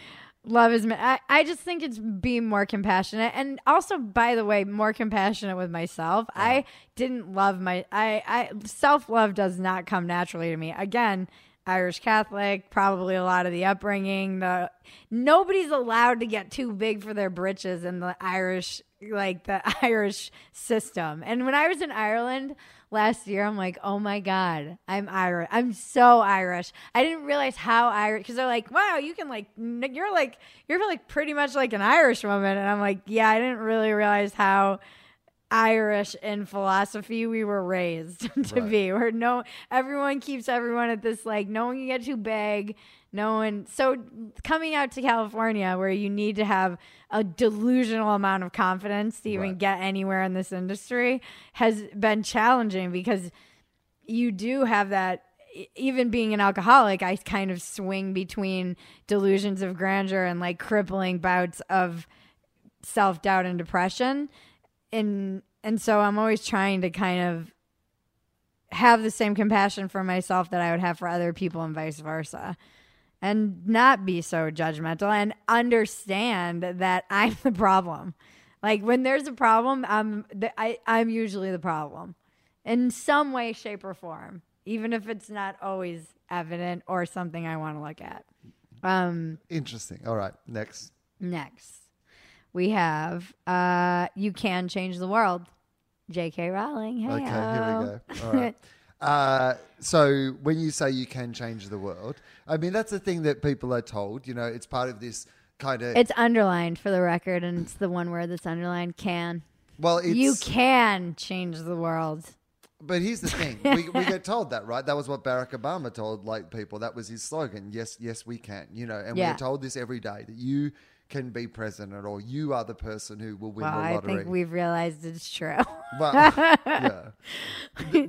love is. ma- I, I just think it's being more compassionate, and also, by the way, more compassionate with myself. I didn't love my. I. I self love does not come naturally to me. Again. Irish Catholic, probably a lot of the upbringing. The nobody's allowed to get too big for their britches in the Irish, like the Irish system. And when I was in Ireland, last year. I'm like, oh my God, I'm Irish. I'm so Irish. I didn't realize how Irish, because they're like, wow, you can like, you're like, you're like pretty much like an Irish woman. And I'm like, yeah, I didn't really realize how Irish in philosophy we were raised to Right. be. Where no, everyone keeps everyone at this like, no one can get too big. No one. So coming out to California, where you need to have a delusional amount of confidence to even Right. get anywhere in this industry, has been challenging because you do have that. Even being an alcoholic, I kind of swing between delusions of grandeur and like crippling bouts of self doubt and depression and and so I'm always trying to kind of have the same compassion for myself that I would have for other people and vice versa. And not be so judgmental and understand that I'm the problem. Like when there's a problem, I'm the, I, I'm usually the problem in some way, shape, or form, even if it's not always evident or something I want to look at. Um, Interesting. All right, next. Next, we have uh, "You Can Change the World." J.K. Rowling. Hey, Okay, here we go. All right. Uh, so when you say you can change the world, I mean that's the thing that people are told. You know, it's part of this kind of. It's underlined for the record, and it's the one word that's underlined. Can well, it's, you can change the world? But here's the thing: we, we get told that, right? That was what Barack Obama told like people. That was his slogan. Yes, yes, we can. You know, and Yeah. we're told this every day that you can be president or you are the person who will win Well, the I think we've realized it's true. Well, yeah.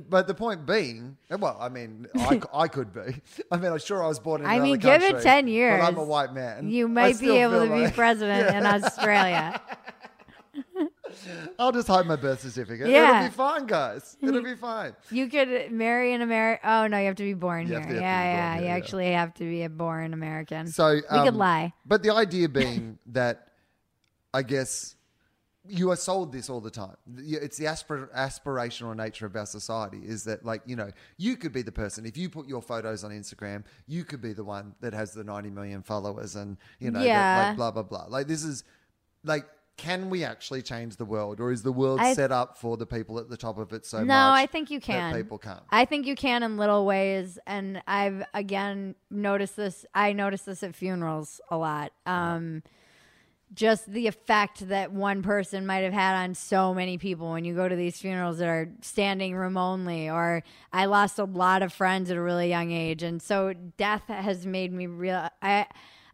But the point being, well, I mean, I could be. I mean, I'm sure I was born in I mean, give it country, 10 But years. I'm a white man. you I might be able to feel be like- president in Australia. I'll just hide my birth certificate. Yeah. It'll be fine, guys. It'll be fine. You could marry an American. Oh no, you have to be born You here. have to- you yeah, have to be born yeah. here, you yeah. actually have to be a born American. So we could um, lie. But the idea being that I guess you are sold this all the time. It's the aspir- aspirational nature of our society is that, like, you know, you could be the person. If you put your photos on Instagram, you could be the one that has the 90 million followers and, you know, that, Yeah. like, blah, blah, blah. Like, this is like, can we actually change the world or is the world I- set up for the people at the top of it so no, much? No, I think you can. people can't. I think you can in little ways, and I've again noticed this. I notice this at funerals a lot. Um, just the effect that one person might have had on so many people when you go to these funerals that are standing room only or i lost a lot of friends at a really young age and so death has made me real i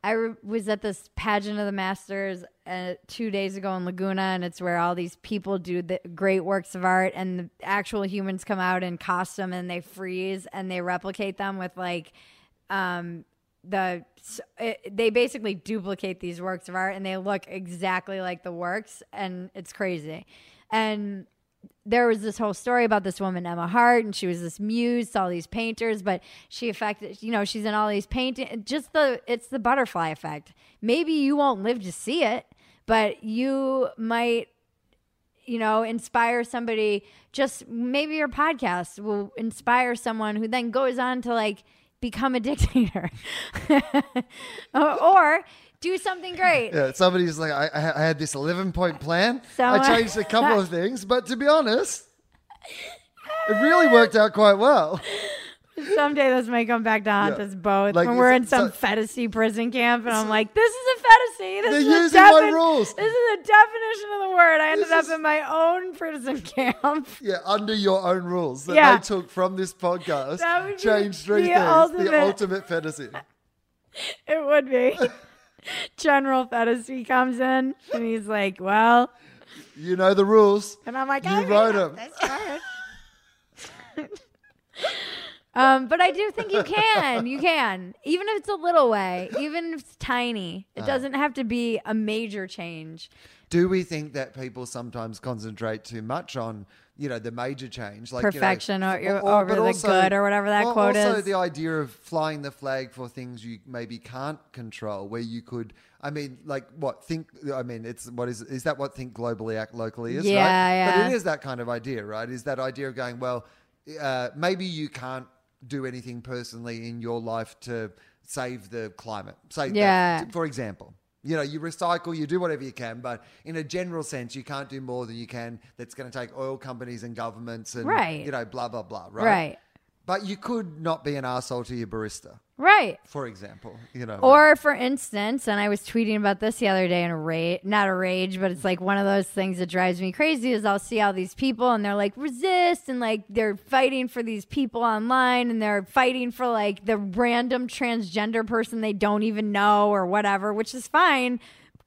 i re- was at this pageant of the masters uh, two days ago in laguna and it's where all these people do the great works of art and the actual humans come out in costume and they freeze and they replicate them with like um the it, they basically duplicate these works of art and they look exactly like the works and it's crazy. And there was this whole story about this woman emma hart and she was this muse all these painters but she affected you know she's in all these painting just the it's the butterfly effect maybe you won't live to see it but you might you know, inspire somebody. Just maybe your podcast will inspire someone who then goes on to like become a dictator or do something great. Yeah, somebody's like, I, I had this 11 point plan. Someone- I uh, changed a couple of things, but to be honest, it really worked out quite well. Someday this may come back to haunt Yeah. us both Like, when we're it's- in some so- fantasy prison camp, and I'm like, "This is a fantasy. This They're is a using my defin- rules." This is a definition of the word. I ended up in my own prison camp. Yeah, under your own rules that Yeah. they took from this podcast, That would be changed three the things. ultimate- The ultimate fantasy. It would be. General fantasy comes in, and he's like, "Well," You know the rules. and I'm like, You "I wrote know 'em." this. Um, but I do think you can. You can. Even if it's a little way, even if it's tiny. It Uh. doesn't have to be a major change. Do we think that people sometimes concentrate too much on, you know, the major change, like you know, Perfection or- or- over the good or whatever that quote also is? the idea of flying the flag for things you maybe can't control, where you could. I mean, like what think? I mean, it's what is is that what think globally, act locally is? Yeah, right? But it is that kind of idea, right? Is that idea of going well? Uh, maybe you can't do anything personally in your life to save the climate. Say, that, Yeah. for example. You know, you recycle, you do whatever you can, but in a general sense, you can't do more than you can. That's going to take oil companies and governments and, Right. you know, blah, blah, blah, right? Right. But you could not be an asshole to your barista, Right. for example. You know, Or for instance, and I was tweeting about this the other day in a rage, not a rage, but it's like one of those things that drives me crazy is I'll see all these people and they're like resist and like they're fighting for these people online and they're fighting for like the random transgender person they don't even know or whatever, which is fine.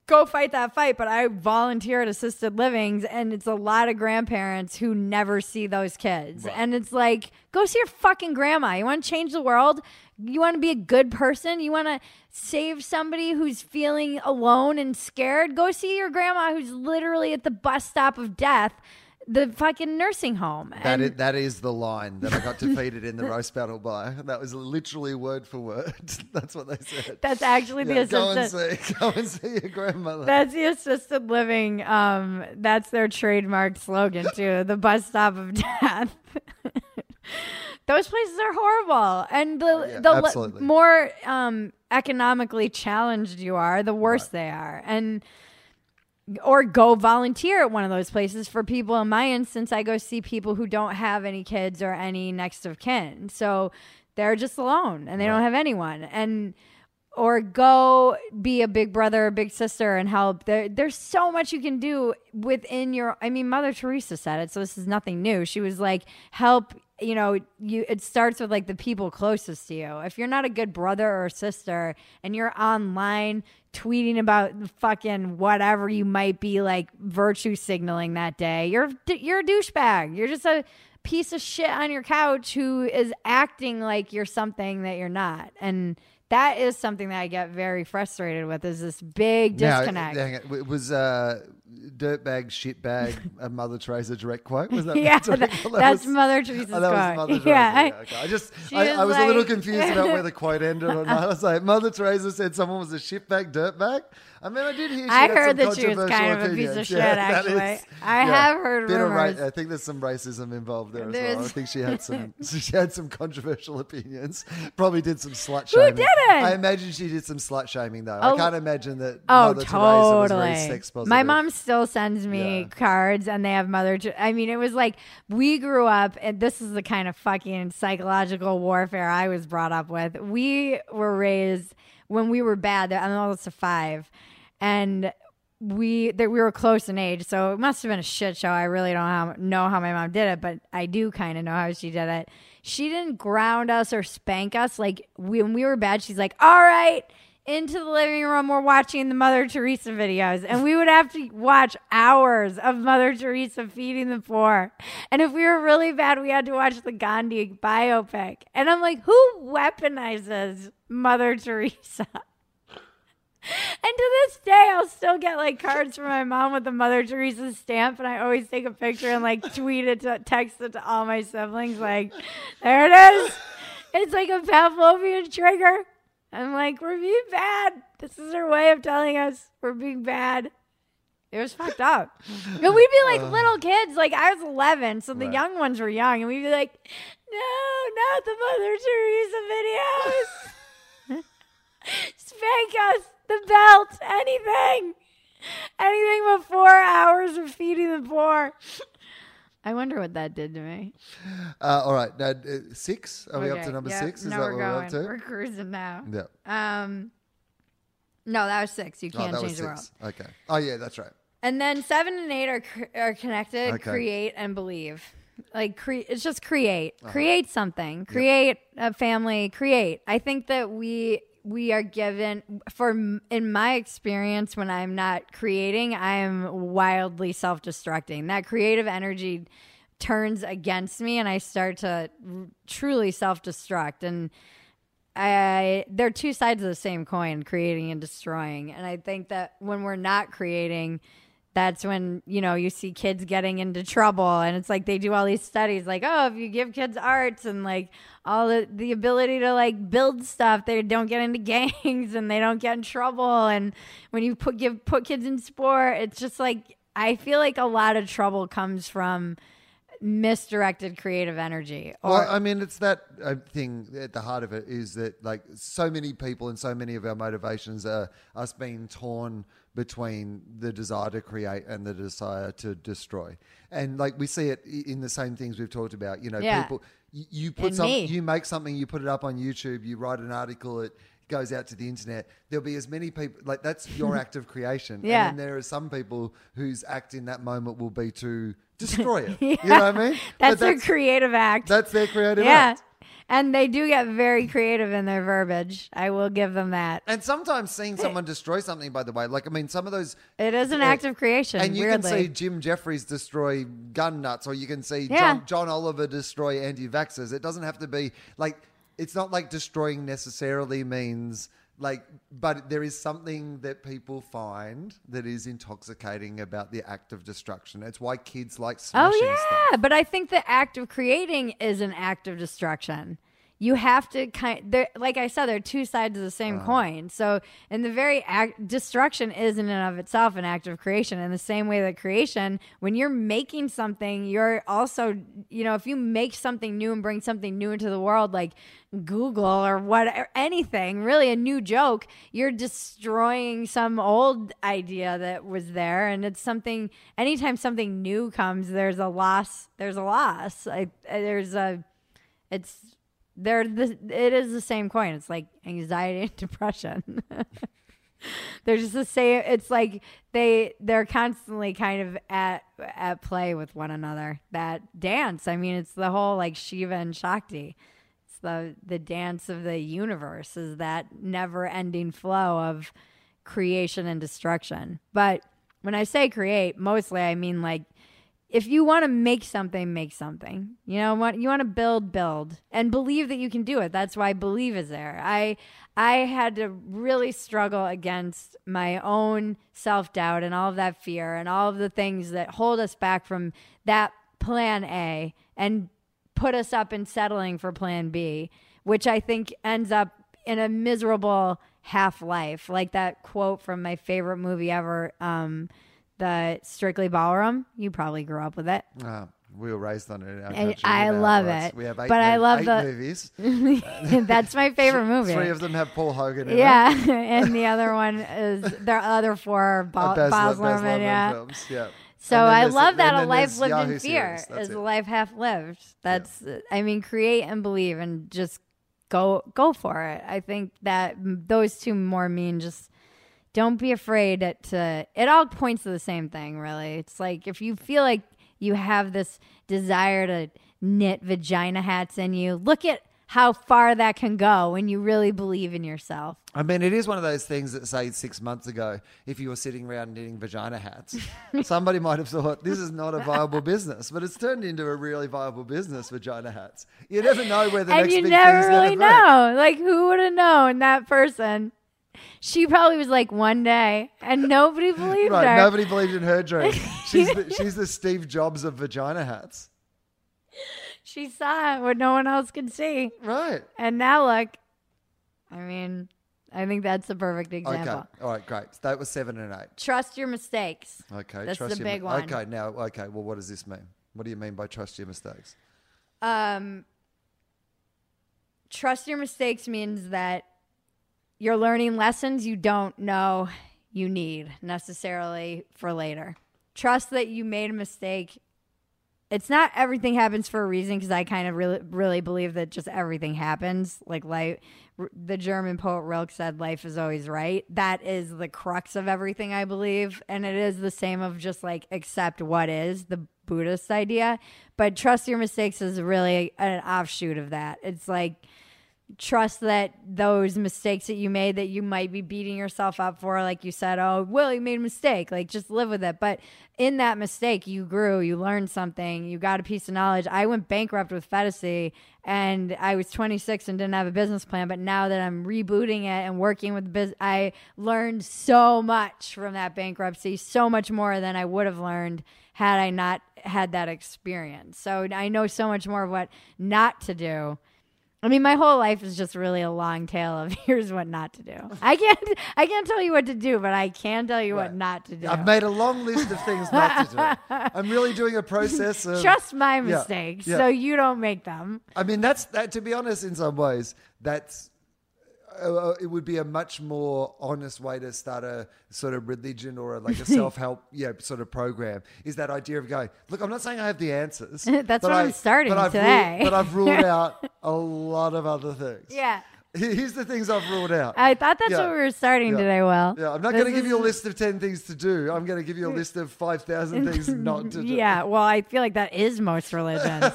Go fight that fight, but I volunteer at assisted livings, and it's a lot of grandparents who never see those kids. And it's like, go see your fucking grandma. You want to change the world? You want to be a good person? You want to save somebody who's feeling alone and scared? Go see your grandma who's literally at the bus stop of death, the fucking nursing home. that And is, that is the line that I got defeated in the roast battle by. That was literally word for word. That's what they said. that's actually Yeah, the go and see, go and see your grandmother. That's the assisted living. Um, that's their trademark slogan too. The bus stop of death. Those places are horrible, and the yeah, the le- more um, economically challenged you are, the worse they are, and or go volunteer at one of those places for people. In my instance, I go see people who don't have any kids or any next of kin, so they're just alone and they don't have anyone, and or go be a big brother or big sister and help. There, there's so much you can do within your. I mean, Mother Teresa said it, so this is nothing new. She was like, help. You know, you. It starts with like the people closest to you. If you're not a good brother or sister and you're online tweeting about fucking whatever you might be like virtue signaling that day, you're you're a douchebag. You're just a piece of shit on your couch who is acting like you're something that you're not. And that is something that I get very frustrated with is this big disconnect. on. It was uh, dirtbag, shitbag, a Mother Teresa direct quote. Was that yeah, that- Teresa? that's was- Mother Teresa's Oh, that was quote. Mother Teresa. Yeah, Yeah, I- okay. I just, I, I was was a little confused about where the quote ended or not. I was like, Mother Teresa said someone was a shitbag, dirtbag. I mean, I did hear. She I heard some that she was controversial kind of a piece of shit, Yeah, actually. is- I have heard bit of ra- I think there's some racism involved there as well. I think she had some. she had some controversial opinions. Probably did some slut shaming. Who didn't? I imagine she did some slut shaming though. I Oh. can't imagine that. Oh, Mother Teresa was very sex positive. My mom still sends me Yeah. cards, and they have Mother. Ter- I mean, it was like we grew up, and this is the kind of fucking psychological warfare I was brought up with. We were raised when we were bad. I'm oldest of five, and we that we were close in age, so it must have been a shit show. I really don't how, know how my mom did it, but I do kind of know how she did it. She didn't ground us or spank us. Like when we were bad, she's like, "All right." Into the living room, we're watching the Mother Teresa videos, and we would have to watch hours of Mother Teresa feeding the poor. And if we were really bad, we had to watch the Gandhi biopic. And I'm like, who weaponizes Mother Teresa? And to this day, I'll still get like cards from my mom with the Mother Teresa stamp, and I always take a picture and like tweet it, to, text it to all my siblings. Like, there it is. It's like a Pavlovian trigger. I'm like, we're being bad. This is her way of telling us we're being bad. It was fucked up. But we'd be like uh. little kids. Like I was 11, so the Right. young ones were young, and we'd be like, "No, not the Mother Teresa videos." Spank us, the belt, anything, anything but four hours of feeding the poor. I wonder what that did to me. Uh, all right, now, uh, six. Are we up to number six? Is that what we're up to? We're cruising now. Yeah. Um, no, that was six. You Oh, can't that was change the world. six. Okay. Oh, yeah, that's right. And then seven and eight are cr- are connected. Okay. Create and believe. Like cre- it's just create. Uh-huh. Create something. Create a family. Create. I think that we we are given for in my experience when I'm not creating, I am wildly self-destructing. That creative energy turns against me and I start to truly self-destruct and I they're two sides of the same coin, creating and destroying. And I think that when we're not creating, that's when you know you see kids getting into trouble and it's like they do all these studies like oh if you give kids arts and like all the, the ability to like build stuff they don't get into gangs and they don't get in trouble and when you put give put kids in sport it's just like i feel like a lot of trouble comes from misdirected creative energy or Well, I mean, it's that uh, thing at the heart of it is that like so many people and so many of our motivations are us being torn between the desire to create and the desire to destroy, and like we see it in the same things we've talked about. You know, Yeah. people you, you put In some, me. you make something, you put it up on YouTube, you write an article, it goes out to the internet. There'll be as many people like that's your act of creation. Yeah. and then there are some people whose act in that moment will be to destroy it. You know what I mean? But that's, their creative act that's their creative yeah act. And they do get very creative in their verbiage i will give them that And sometimes seeing someone destroy something, by the way, like I mean, some of those, it is an Uh, act of creation and you weirdly. can see Jim Jeffries destroy gun nuts, or you can see Yeah. John, John Oliver destroy anti-vaxxers. It doesn't have to be like it's not like destroying necessarily means like, but there is something that people find that is intoxicating about the act of destruction. It's why kids like smashing Oh yeah, stuff. but I think the act of creating is an act of destruction. You have to kind, there, like I said, there are two sides of the same Uh-huh. coin. So, in the very act, destruction is in and of itself an act of creation. In the same way that creation, when you're making something, you're also, you know, if you make something new and bring something new into the world, like Google or what, or anything, really a new joke, you're destroying some old idea that was there. And it's something, anytime something new comes, there's a loss. There's a loss. I, there's a, it's, they're the, it is the same coin. It's like anxiety and depression. they're just the same. It's like they they're constantly kind of at at play with one another. That dance. I mean, it's the whole like Shiva and Shakti. It's the the dance of the universe. Is that never ending flow of creation and destruction. But when I say create, mostly I mean like if you want to make something, make something. You know what? You want to build, build, and believe that you can do it. That's why believe is there. I I had to really struggle against my own self doubt and all of that fear and all of the things that hold us back from that plan A and put us up in settling for plan B, which I think ends up in a miserable half life. Like that quote from my favorite movie ever. Um, the Strictly Ballroom. You probably grew up with it. Uh, we were raised on it. And I love it. We have eight, But I love eight the- movies. That's my favorite movie. Three of them have Paul Hogan in it. yeah, and the other one is the other four are them. Ba- Baz, Baz Baz Luhrmann. Luhrmann Yeah. films. Yeah. So I love that a life lived Yahoo in fear is it. a life half lived. That's I mean, create and believe and just go go for it. I think that those two more mean just don't be afraid to. It all points to the same thing, really. It's like if you feel like you have this desire to knit vagina hats in you, look at how far that can go when you really believe in yourself. I mean, it is one of those things that, say, six months ago, if you were sitting around knitting vagina hats, somebody might have thought this is not a viable business, but it's turned into a really viable business, vagina hats. You never know where the and next you big never really going to know. Like, who would have known that person? She probably was like one day, and nobody believed Right, her. nobody believed in her dream. She's the, she's the Steve Jobs of vagina hats. She saw it what no one else could see, Right. and now look. I mean, I think that's the perfect example. Okay. All right, great. So that was seven and eight. Trust your mistakes. Okay. That's trust the your big mi- one. Okay, now, okay, well, what does this mean? What do you mean by trust your mistakes? Um, trust your mistakes means that you're learning lessons you don't know you need necessarily for later. Trust that you made a mistake. It's not everything happens for a reason because I kind of really, really believe that just everything happens. Like life, the German poet Rilke said, "Life is always right." That is the crux of everything I believe, and it is the same of just like accept what is the Buddhist idea. But trust your mistakes is really an offshoot of that. It's like trust that those mistakes that you made that you might be beating yourself up for like you said oh well you made a mistake. Like just live with it. But in that mistake you grew you learned something you got a piece of knowledge. I went bankrupt with Phetasy and i was 26 and didn't have a business plan but now that i'm rebooting it and working with business i learned so much from that bankruptcy so much more than i would have learned had i not had that experience. So i know so much more of what not to do I mean, my whole life is just really a long tale of here's what not to do. I can't, I can't tell you what to do, but I can tell you what not to do. I've made a long list of things not to do. I'm really doing a process of. Trust my Yeah, mistakes, yeah. so you don't make them. I mean, that's that. To be honest, in some ways, that's uh, it would be a much more honest way to start a sort of religion or a, like a self help yeah sort of program. Is that idea of going? Look, I'm not saying I have the answers. That's what I'm starting but I've today. Ruled, but I've ruled out a lot of other things. Yeah, Here's the things I've ruled out. I thought that's Yeah. what we were starting Yeah. today. Well, yeah, I'm not going to give you a list of 10 things to do. I'm going to give you a list of 5,000 things not to do. Yeah, well, I feel like that is most religions.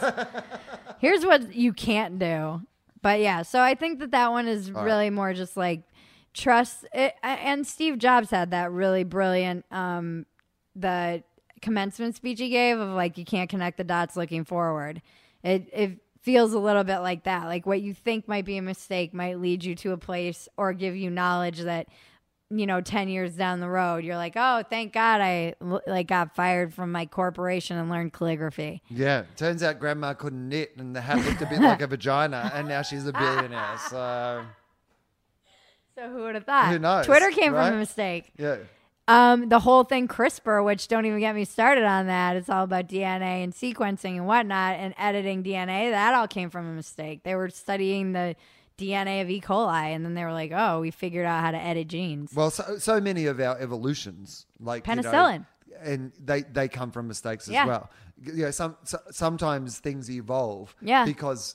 Here's what you can't do. But yeah, so I think that that one is right. really more just like trust. It, and Steve Jobs had that really brilliant um, the commencement speech he gave of like you can't connect the dots looking forward. It it feels a little bit like that. Like what you think might be a mistake might lead you to a place or give you knowledge that you know 10 years down the road you're like oh thank god i like got fired from my corporation and learned calligraphy Yeah, turns out grandma couldn't knit and the hat looked a bit like a vagina and now she's a billionaire. So, so who would have thought Who knows, twitter came right? from a mistake yeah. um the whole thing crispr which don't even get me started on that it's all about dna and sequencing and whatnot and editing dna that all came from a mistake they were studying the dna of e coli and then they were like oh we figured out how to edit genes Well, so, so many of our evolutions, like you know, Penicillin. and they, they come from mistakes as Yeah. well. You know, some, so, sometimes things evolve Yeah. because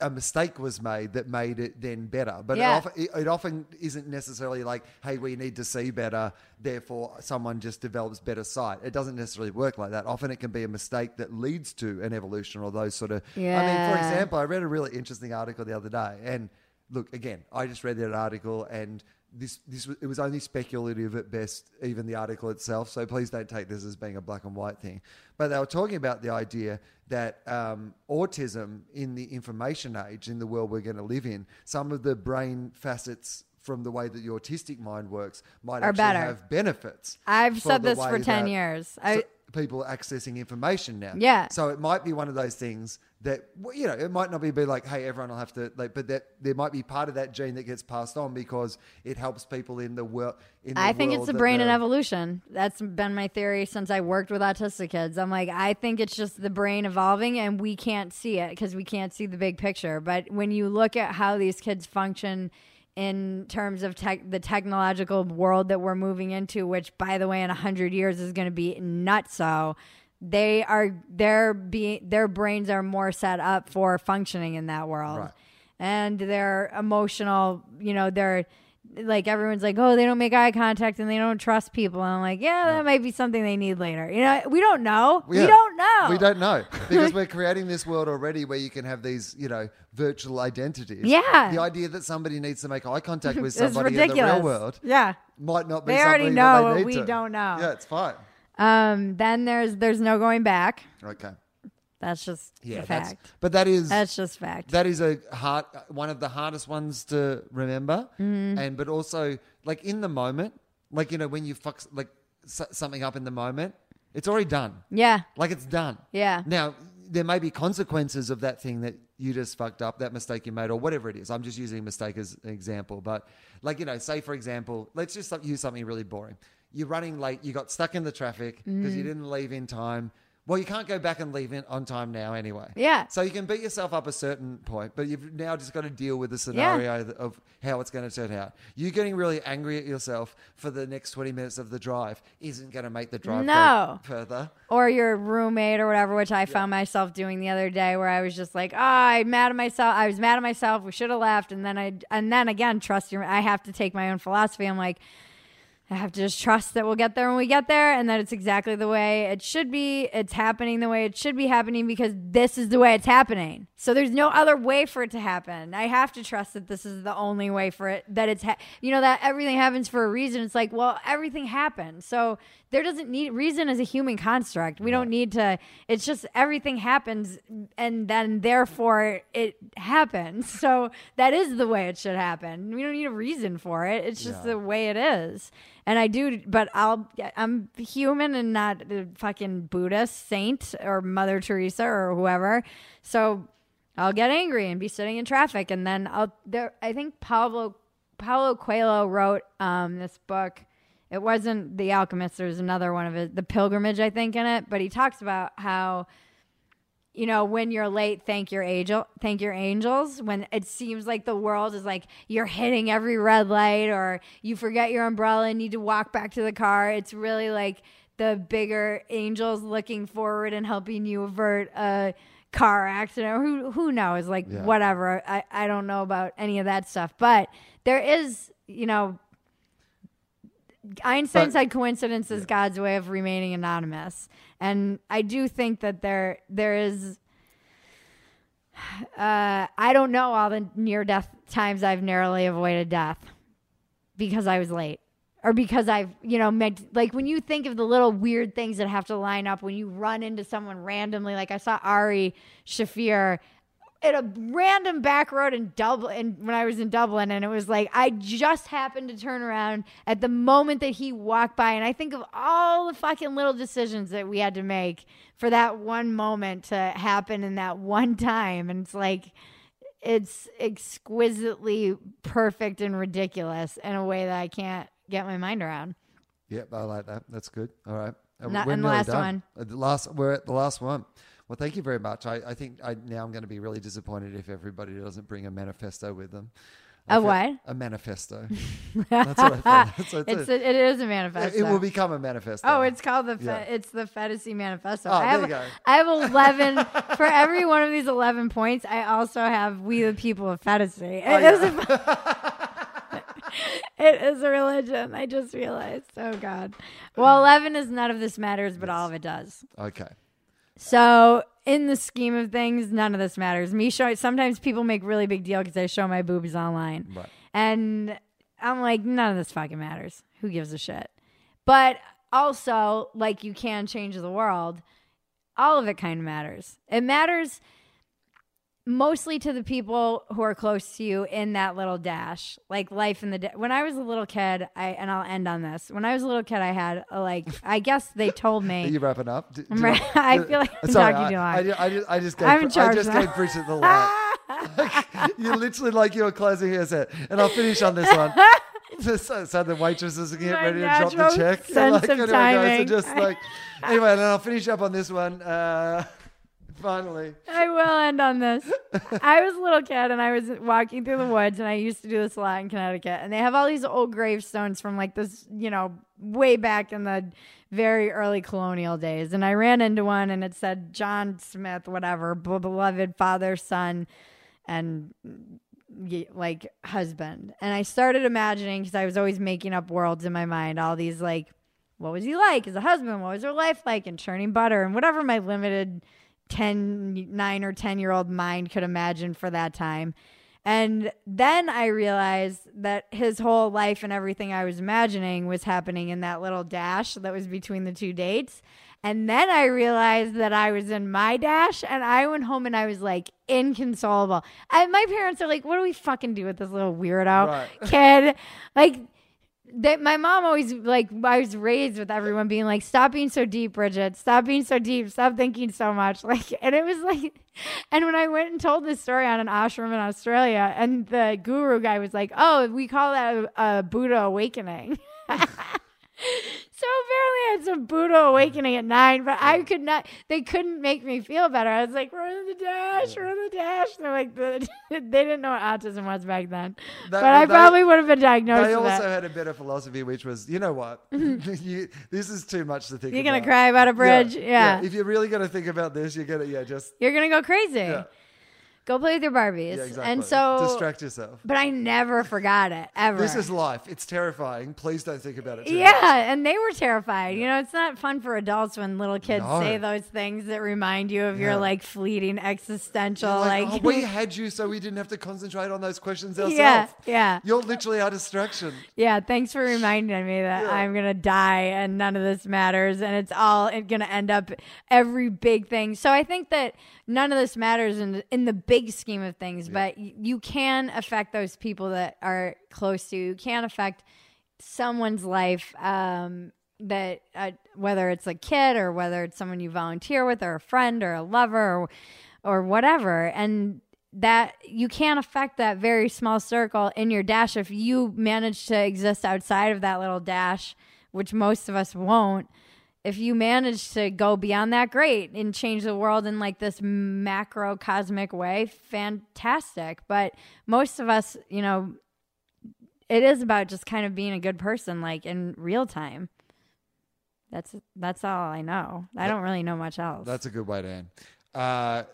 a mistake was made that made it then better. But Yeah. it, often, it, it often isn't necessarily like, hey, we need to see better, therefore someone just develops better sight. It doesn't necessarily work like that. Often it can be a mistake that leads to an evolution or those sort of. Yeah. I mean, for example, I read a really interesting article the other day, and look again, I just read that article and. This, this was, it was only speculative at best, even the article itself. So please don't take this as being a black and white thing. But they were talking about the idea that um, autism in the information age, in the world we're going to live in, some of the brain facets from the way that the autistic mind works might Are actually better. have benefits. i've said this for 10 that- years I, people accessing information now. Yeah. So it might be one of those things that well, you know it might not be, be like, hey, everyone will have to like, but that there might be part of that gene that gets passed on because it helps people in the world. In the I think it's the brain and evolution. That's been my theory since I worked with autistic kids. I'm like, I think it's just the brain evolving and we can't see it because we can't see the big picture. But when you look at how these kids function in terms of tech, the technological world that we're moving into, which by the way, in 100 years is going to be nuts. They are, their, be, their brains are more set up for functioning in that world Right. and their emotional you know their like everyone's like, oh, they don't make eye contact and they don't trust people. And I'm like, yeah, that might be something they need later. You know, we don't know. We don't know. We don't know because we're creating this world already where you can have these, you know, virtual identities. Yeah. The idea that somebody needs to make eye contact with somebody in the real world Yeah. might not be They already know what they need we to. don't know. Yeah, it's fine. Um. Then there's there's no going back. Okay. That's just Yeah, a that's, fact. but that is That's just fact. that is a hard one of the hardest ones to remember Mm-hmm. and but also like in the moment like you know when you fuck like s- something up in the moment it's already done yeah. like it's done Yeah. now there may be consequences of that thing that you just fucked up that mistake you made or whatever it is i'm just using mistake as an example but like you know say for example let's just use something really boring you're running late you got stuck in the traffic because Mm. you didn't leave in time well you can't go back and leave in on time now anyway Yeah. so you can beat yourself up a certain point, but you've now just got to deal with the scenario th- of how it's going to turn out. You getting really angry at yourself for the next 20 minutes of the drive isn't going to make the drive No. go further. or your roommate or whatever, which I found myself doing the other day, where I was just like, "Oh, I'm mad at myself. I was mad at myself. We should have left." And then I, and then again, trust your. I have to take my own philosophy. I'm like, I have to just trust that we'll get there when we get there, and that it's exactly the way it should be. It's happening the way it should be happening because this is the way it's happening. So there's no other way for it to happen. I have to trust that this is the only way for it. That it's, ha- you know, that everything happens for a reason. It's like, well, everything happened, so there doesn't need reason as a human construct. We don't need to. It's just everything happens, and then therefore it happens. So that is the way it should happen. We don't need a reason for it. It's just Yeah. the way it is. And I do, but I'll. I'm human and not a fucking Buddhist saint or Mother Teresa or whoever. So I'll get angry and be sitting in traffic, and then I'll. There, I think Pablo Paulo Coelho wrote um, this book. It wasn't The Alchemist. There's another one of it, The Pilgrimage, I think, in it. But he talks about how, you know, when you're late, thank your angel, thank your angels. When it seems like the world is like you're hitting every red light, or you forget your umbrella and need to walk back to the car. It's really like the bigger angels looking forward and helping you avert a car accident. Who who knows? Like Yeah. whatever. I I don't know about any of that stuff, but there is, you know, Einstein But- said coincidence is God's way of remaining anonymous. And I do think that there there is uh I don't know all the near death times I've narrowly avoided death because I was late. Or because I've, you know, meant like when you think of the little weird things that have to line up when you run into someone randomly, like I saw Ari Shaffir at a random back road in Dublin when I was in Dublin, and it was like I just happened to turn around at the moment that he walked by, and I think of all the fucking little decisions that we had to make for that one moment to happen in that one time, and it's like it's exquisitely perfect and ridiculous in a way that I can't get my mind around. Yep, I like that. That's good. All right. Uh, Not- and the last done. one. Uh, The last, we're at the last one. Well, thank you very much. I, I think I, now I'm going to be really disappointed if everybody doesn't bring a manifesto with them. I A what? A manifesto. That's what I thought. That's what It's a, it is a manifesto. it will become a manifesto. Oh, it's called the fe- Yeah. it's the Phetasy Manifesto. Oh, I have there you go. I have eleven for every one of these eleven points. I also have We the People of Phetasy. Oh, it, Oh, is a, it is a religion. I just realized. Oh God. Well, eleven is none of this matters, but all of it does. Okay. So in the scheme of things, none of this matters. Me showing sometimes people make really big deal because I show my boobs online. Right. And I'm like, none of this fucking matters. Who gives a shit? But also, like, you can change the world. All of it kind of matters. It matters mostly to the people who are close to you in that little dash, like life in the da- when I was a little kid. I and I'll end on this. When I was a little kid, I had a, like I guess they told Are me. you wrapping up? Do- I'm do right- I feel like I'm Sorry, talking too I, long. I, I just, I just gave, I'm in charge I just now. gave Bridget the light. you literally like you were closing your set, and I'll finish on this one. so, so the waitresses are getting My ready to drop the check. sense like, of anyway, guys, timing. so just like anyway, and then I'll finish up on this one. Uh, finally, I will end on this. I was a little kid and I was walking through the woods and I used to do this a lot in Connecticut. And they have all these old gravestones from like this, you know, way back in the very early colonial days. And I ran into one and it said John Smith, whatever, beloved father, son, and like husband. And I started imagining because I was always making up worlds in my mind, all these like, what was he like as a husband? What was her life like? And churning butter and whatever my limited 10, 9 or 10 year old mind could imagine for that time. And then I realized that his whole life and everything I was imagining was happening in that little dash that was between the two dates. And then I realized that I was in my dash and I went home and I was like inconsolable. I, my parents are like, what do we fucking do with this little weirdo Right. kid? Like, my mom always like I was raised with everyone being like, stop being so deep, Bridget. Stop being so deep. Stop thinking so much. Like, and it was like, and when I went and told this story on an ashram in Australia, and the guru guy was like, oh, we call that a, a Buddha awakening. So apparently I had some Buddha awakening at nine, but I could not. They couldn't make me feel better. I was like, "We're in the dash, in the dash." They're like, the, they didn't know what autism was back then, That- but I they- probably would have been diagnosed They also had a better philosophy, which was, you know what, you, this is too much to think You're about. gonna cry about a bridge, yeah. If you're really gonna think about this, you're gonna, yeah, just You're gonna go crazy. yeah, Go play with your Barbies, yeah, exactly. and so. distract yourself. but I never forgot it ever. This is life. It's terrifying. Please don't think about it. Too Yeah, much. and they were terrified. You know, it's not fun for adults when little kids No. say those things that remind you of Yeah. your like fleeting existential Like, like. oh, we had you so we didn't have to concentrate on those questions ourselves. yeah, yeah. You're literally our distraction. Yeah, thanks for reminding me that Yeah. I'm gonna die and none of this matters, and it's all gonna end up every big thing. So I think that none of this matters in in the big scheme of things, but you can affect those people that are close to you. You can affect someone's life. Um, that uh, whether it's a kid or whether it's someone you volunteer with or a friend or a lover or, or whatever and that you can't affect that very small circle in your dash if you manage to exist outside of that little dash which most of us won't if you manage to go beyond that great and change the world in like this macro cosmic way fantastic. But most of us you know it is about just kind of being a good person like in real time. That's that's all i know. I don't really know much else. That's a good way to end. Uh,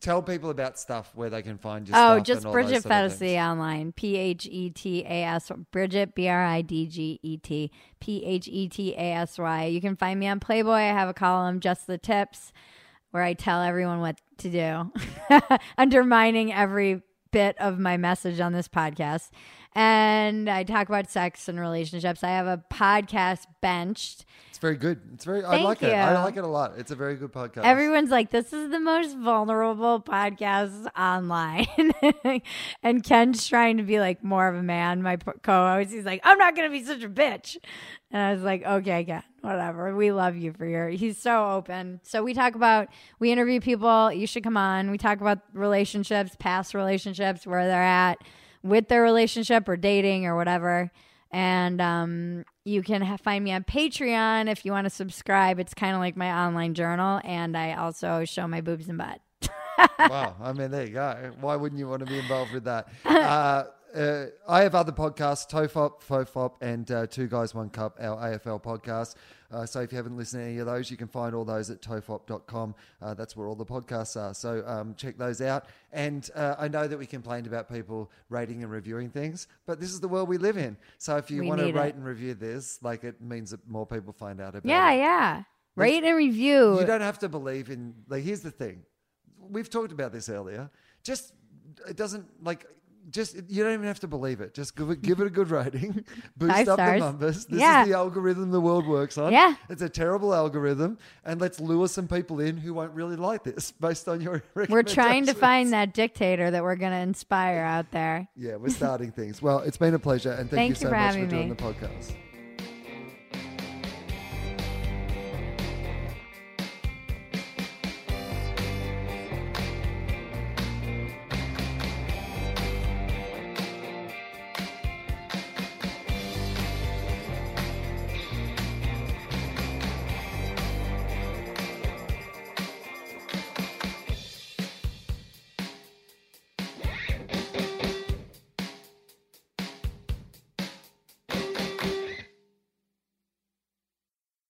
tell people about stuff where they can find your Oh, just Bridget those sort of Phetasy online. P H E T A S Bridget B R I D G E T P H E T A S Y. You can find me on Playboy. I have a column, Just the Tips, where I tell everyone what to do, undermining every bit of my message on this podcast. And I talk about sex and relationships. I have a podcast benched. It's very good. It's very. I Thank like it. I like it a lot. It's a very good podcast. Everyone's like, this is the most vulnerable podcast online. and Ken's trying to be like more of a man, my co host. He's like, I'm not going to be such a bitch. And I was like, okay, Ken, whatever. We love you for your. He's so open. So we talk about, we interview people. You should come on. We talk about relationships, past relationships, where they're at with their relationship or dating or whatever. And um, you can ha- find me on Patreon if you want to subscribe. It's kind of like my online journal, and I also show my boobs and butt. wow. I mean, there you go. Why wouldn't you want to be involved with that? Uh, uh, I have other podcasts, Tofop, Fofop, and uh, Two Guys, One Cup, our AFL podcast. Uh, so if you haven't listened to any of those, you can find all those at tofop.com. Uh, that's where all the podcasts are. So um, check those out. And uh, I know that we complained about people rating and reviewing things, but this is the world we live in. So if you We want to rate it. and review this, like it means that more people find out about Yeah, it. Yeah, yeah. Rate and review. You don't have to believe in. Like, here's the thing. We've talked about this earlier. Just it doesn't like. Just you don't even have to believe it. Just give it, give it a good rating. Boost Five up stars. the numbers. This Yeah. is the algorithm the world works on. Yeah. it's a terrible algorithm, and let's lure some people in who won't really like this based on your. we're trying to find that dictator that we're going to inspire out there. Yeah, we're starting things. Well, it's been a pleasure, and thank, Thank you so you much for doing me. the podcast.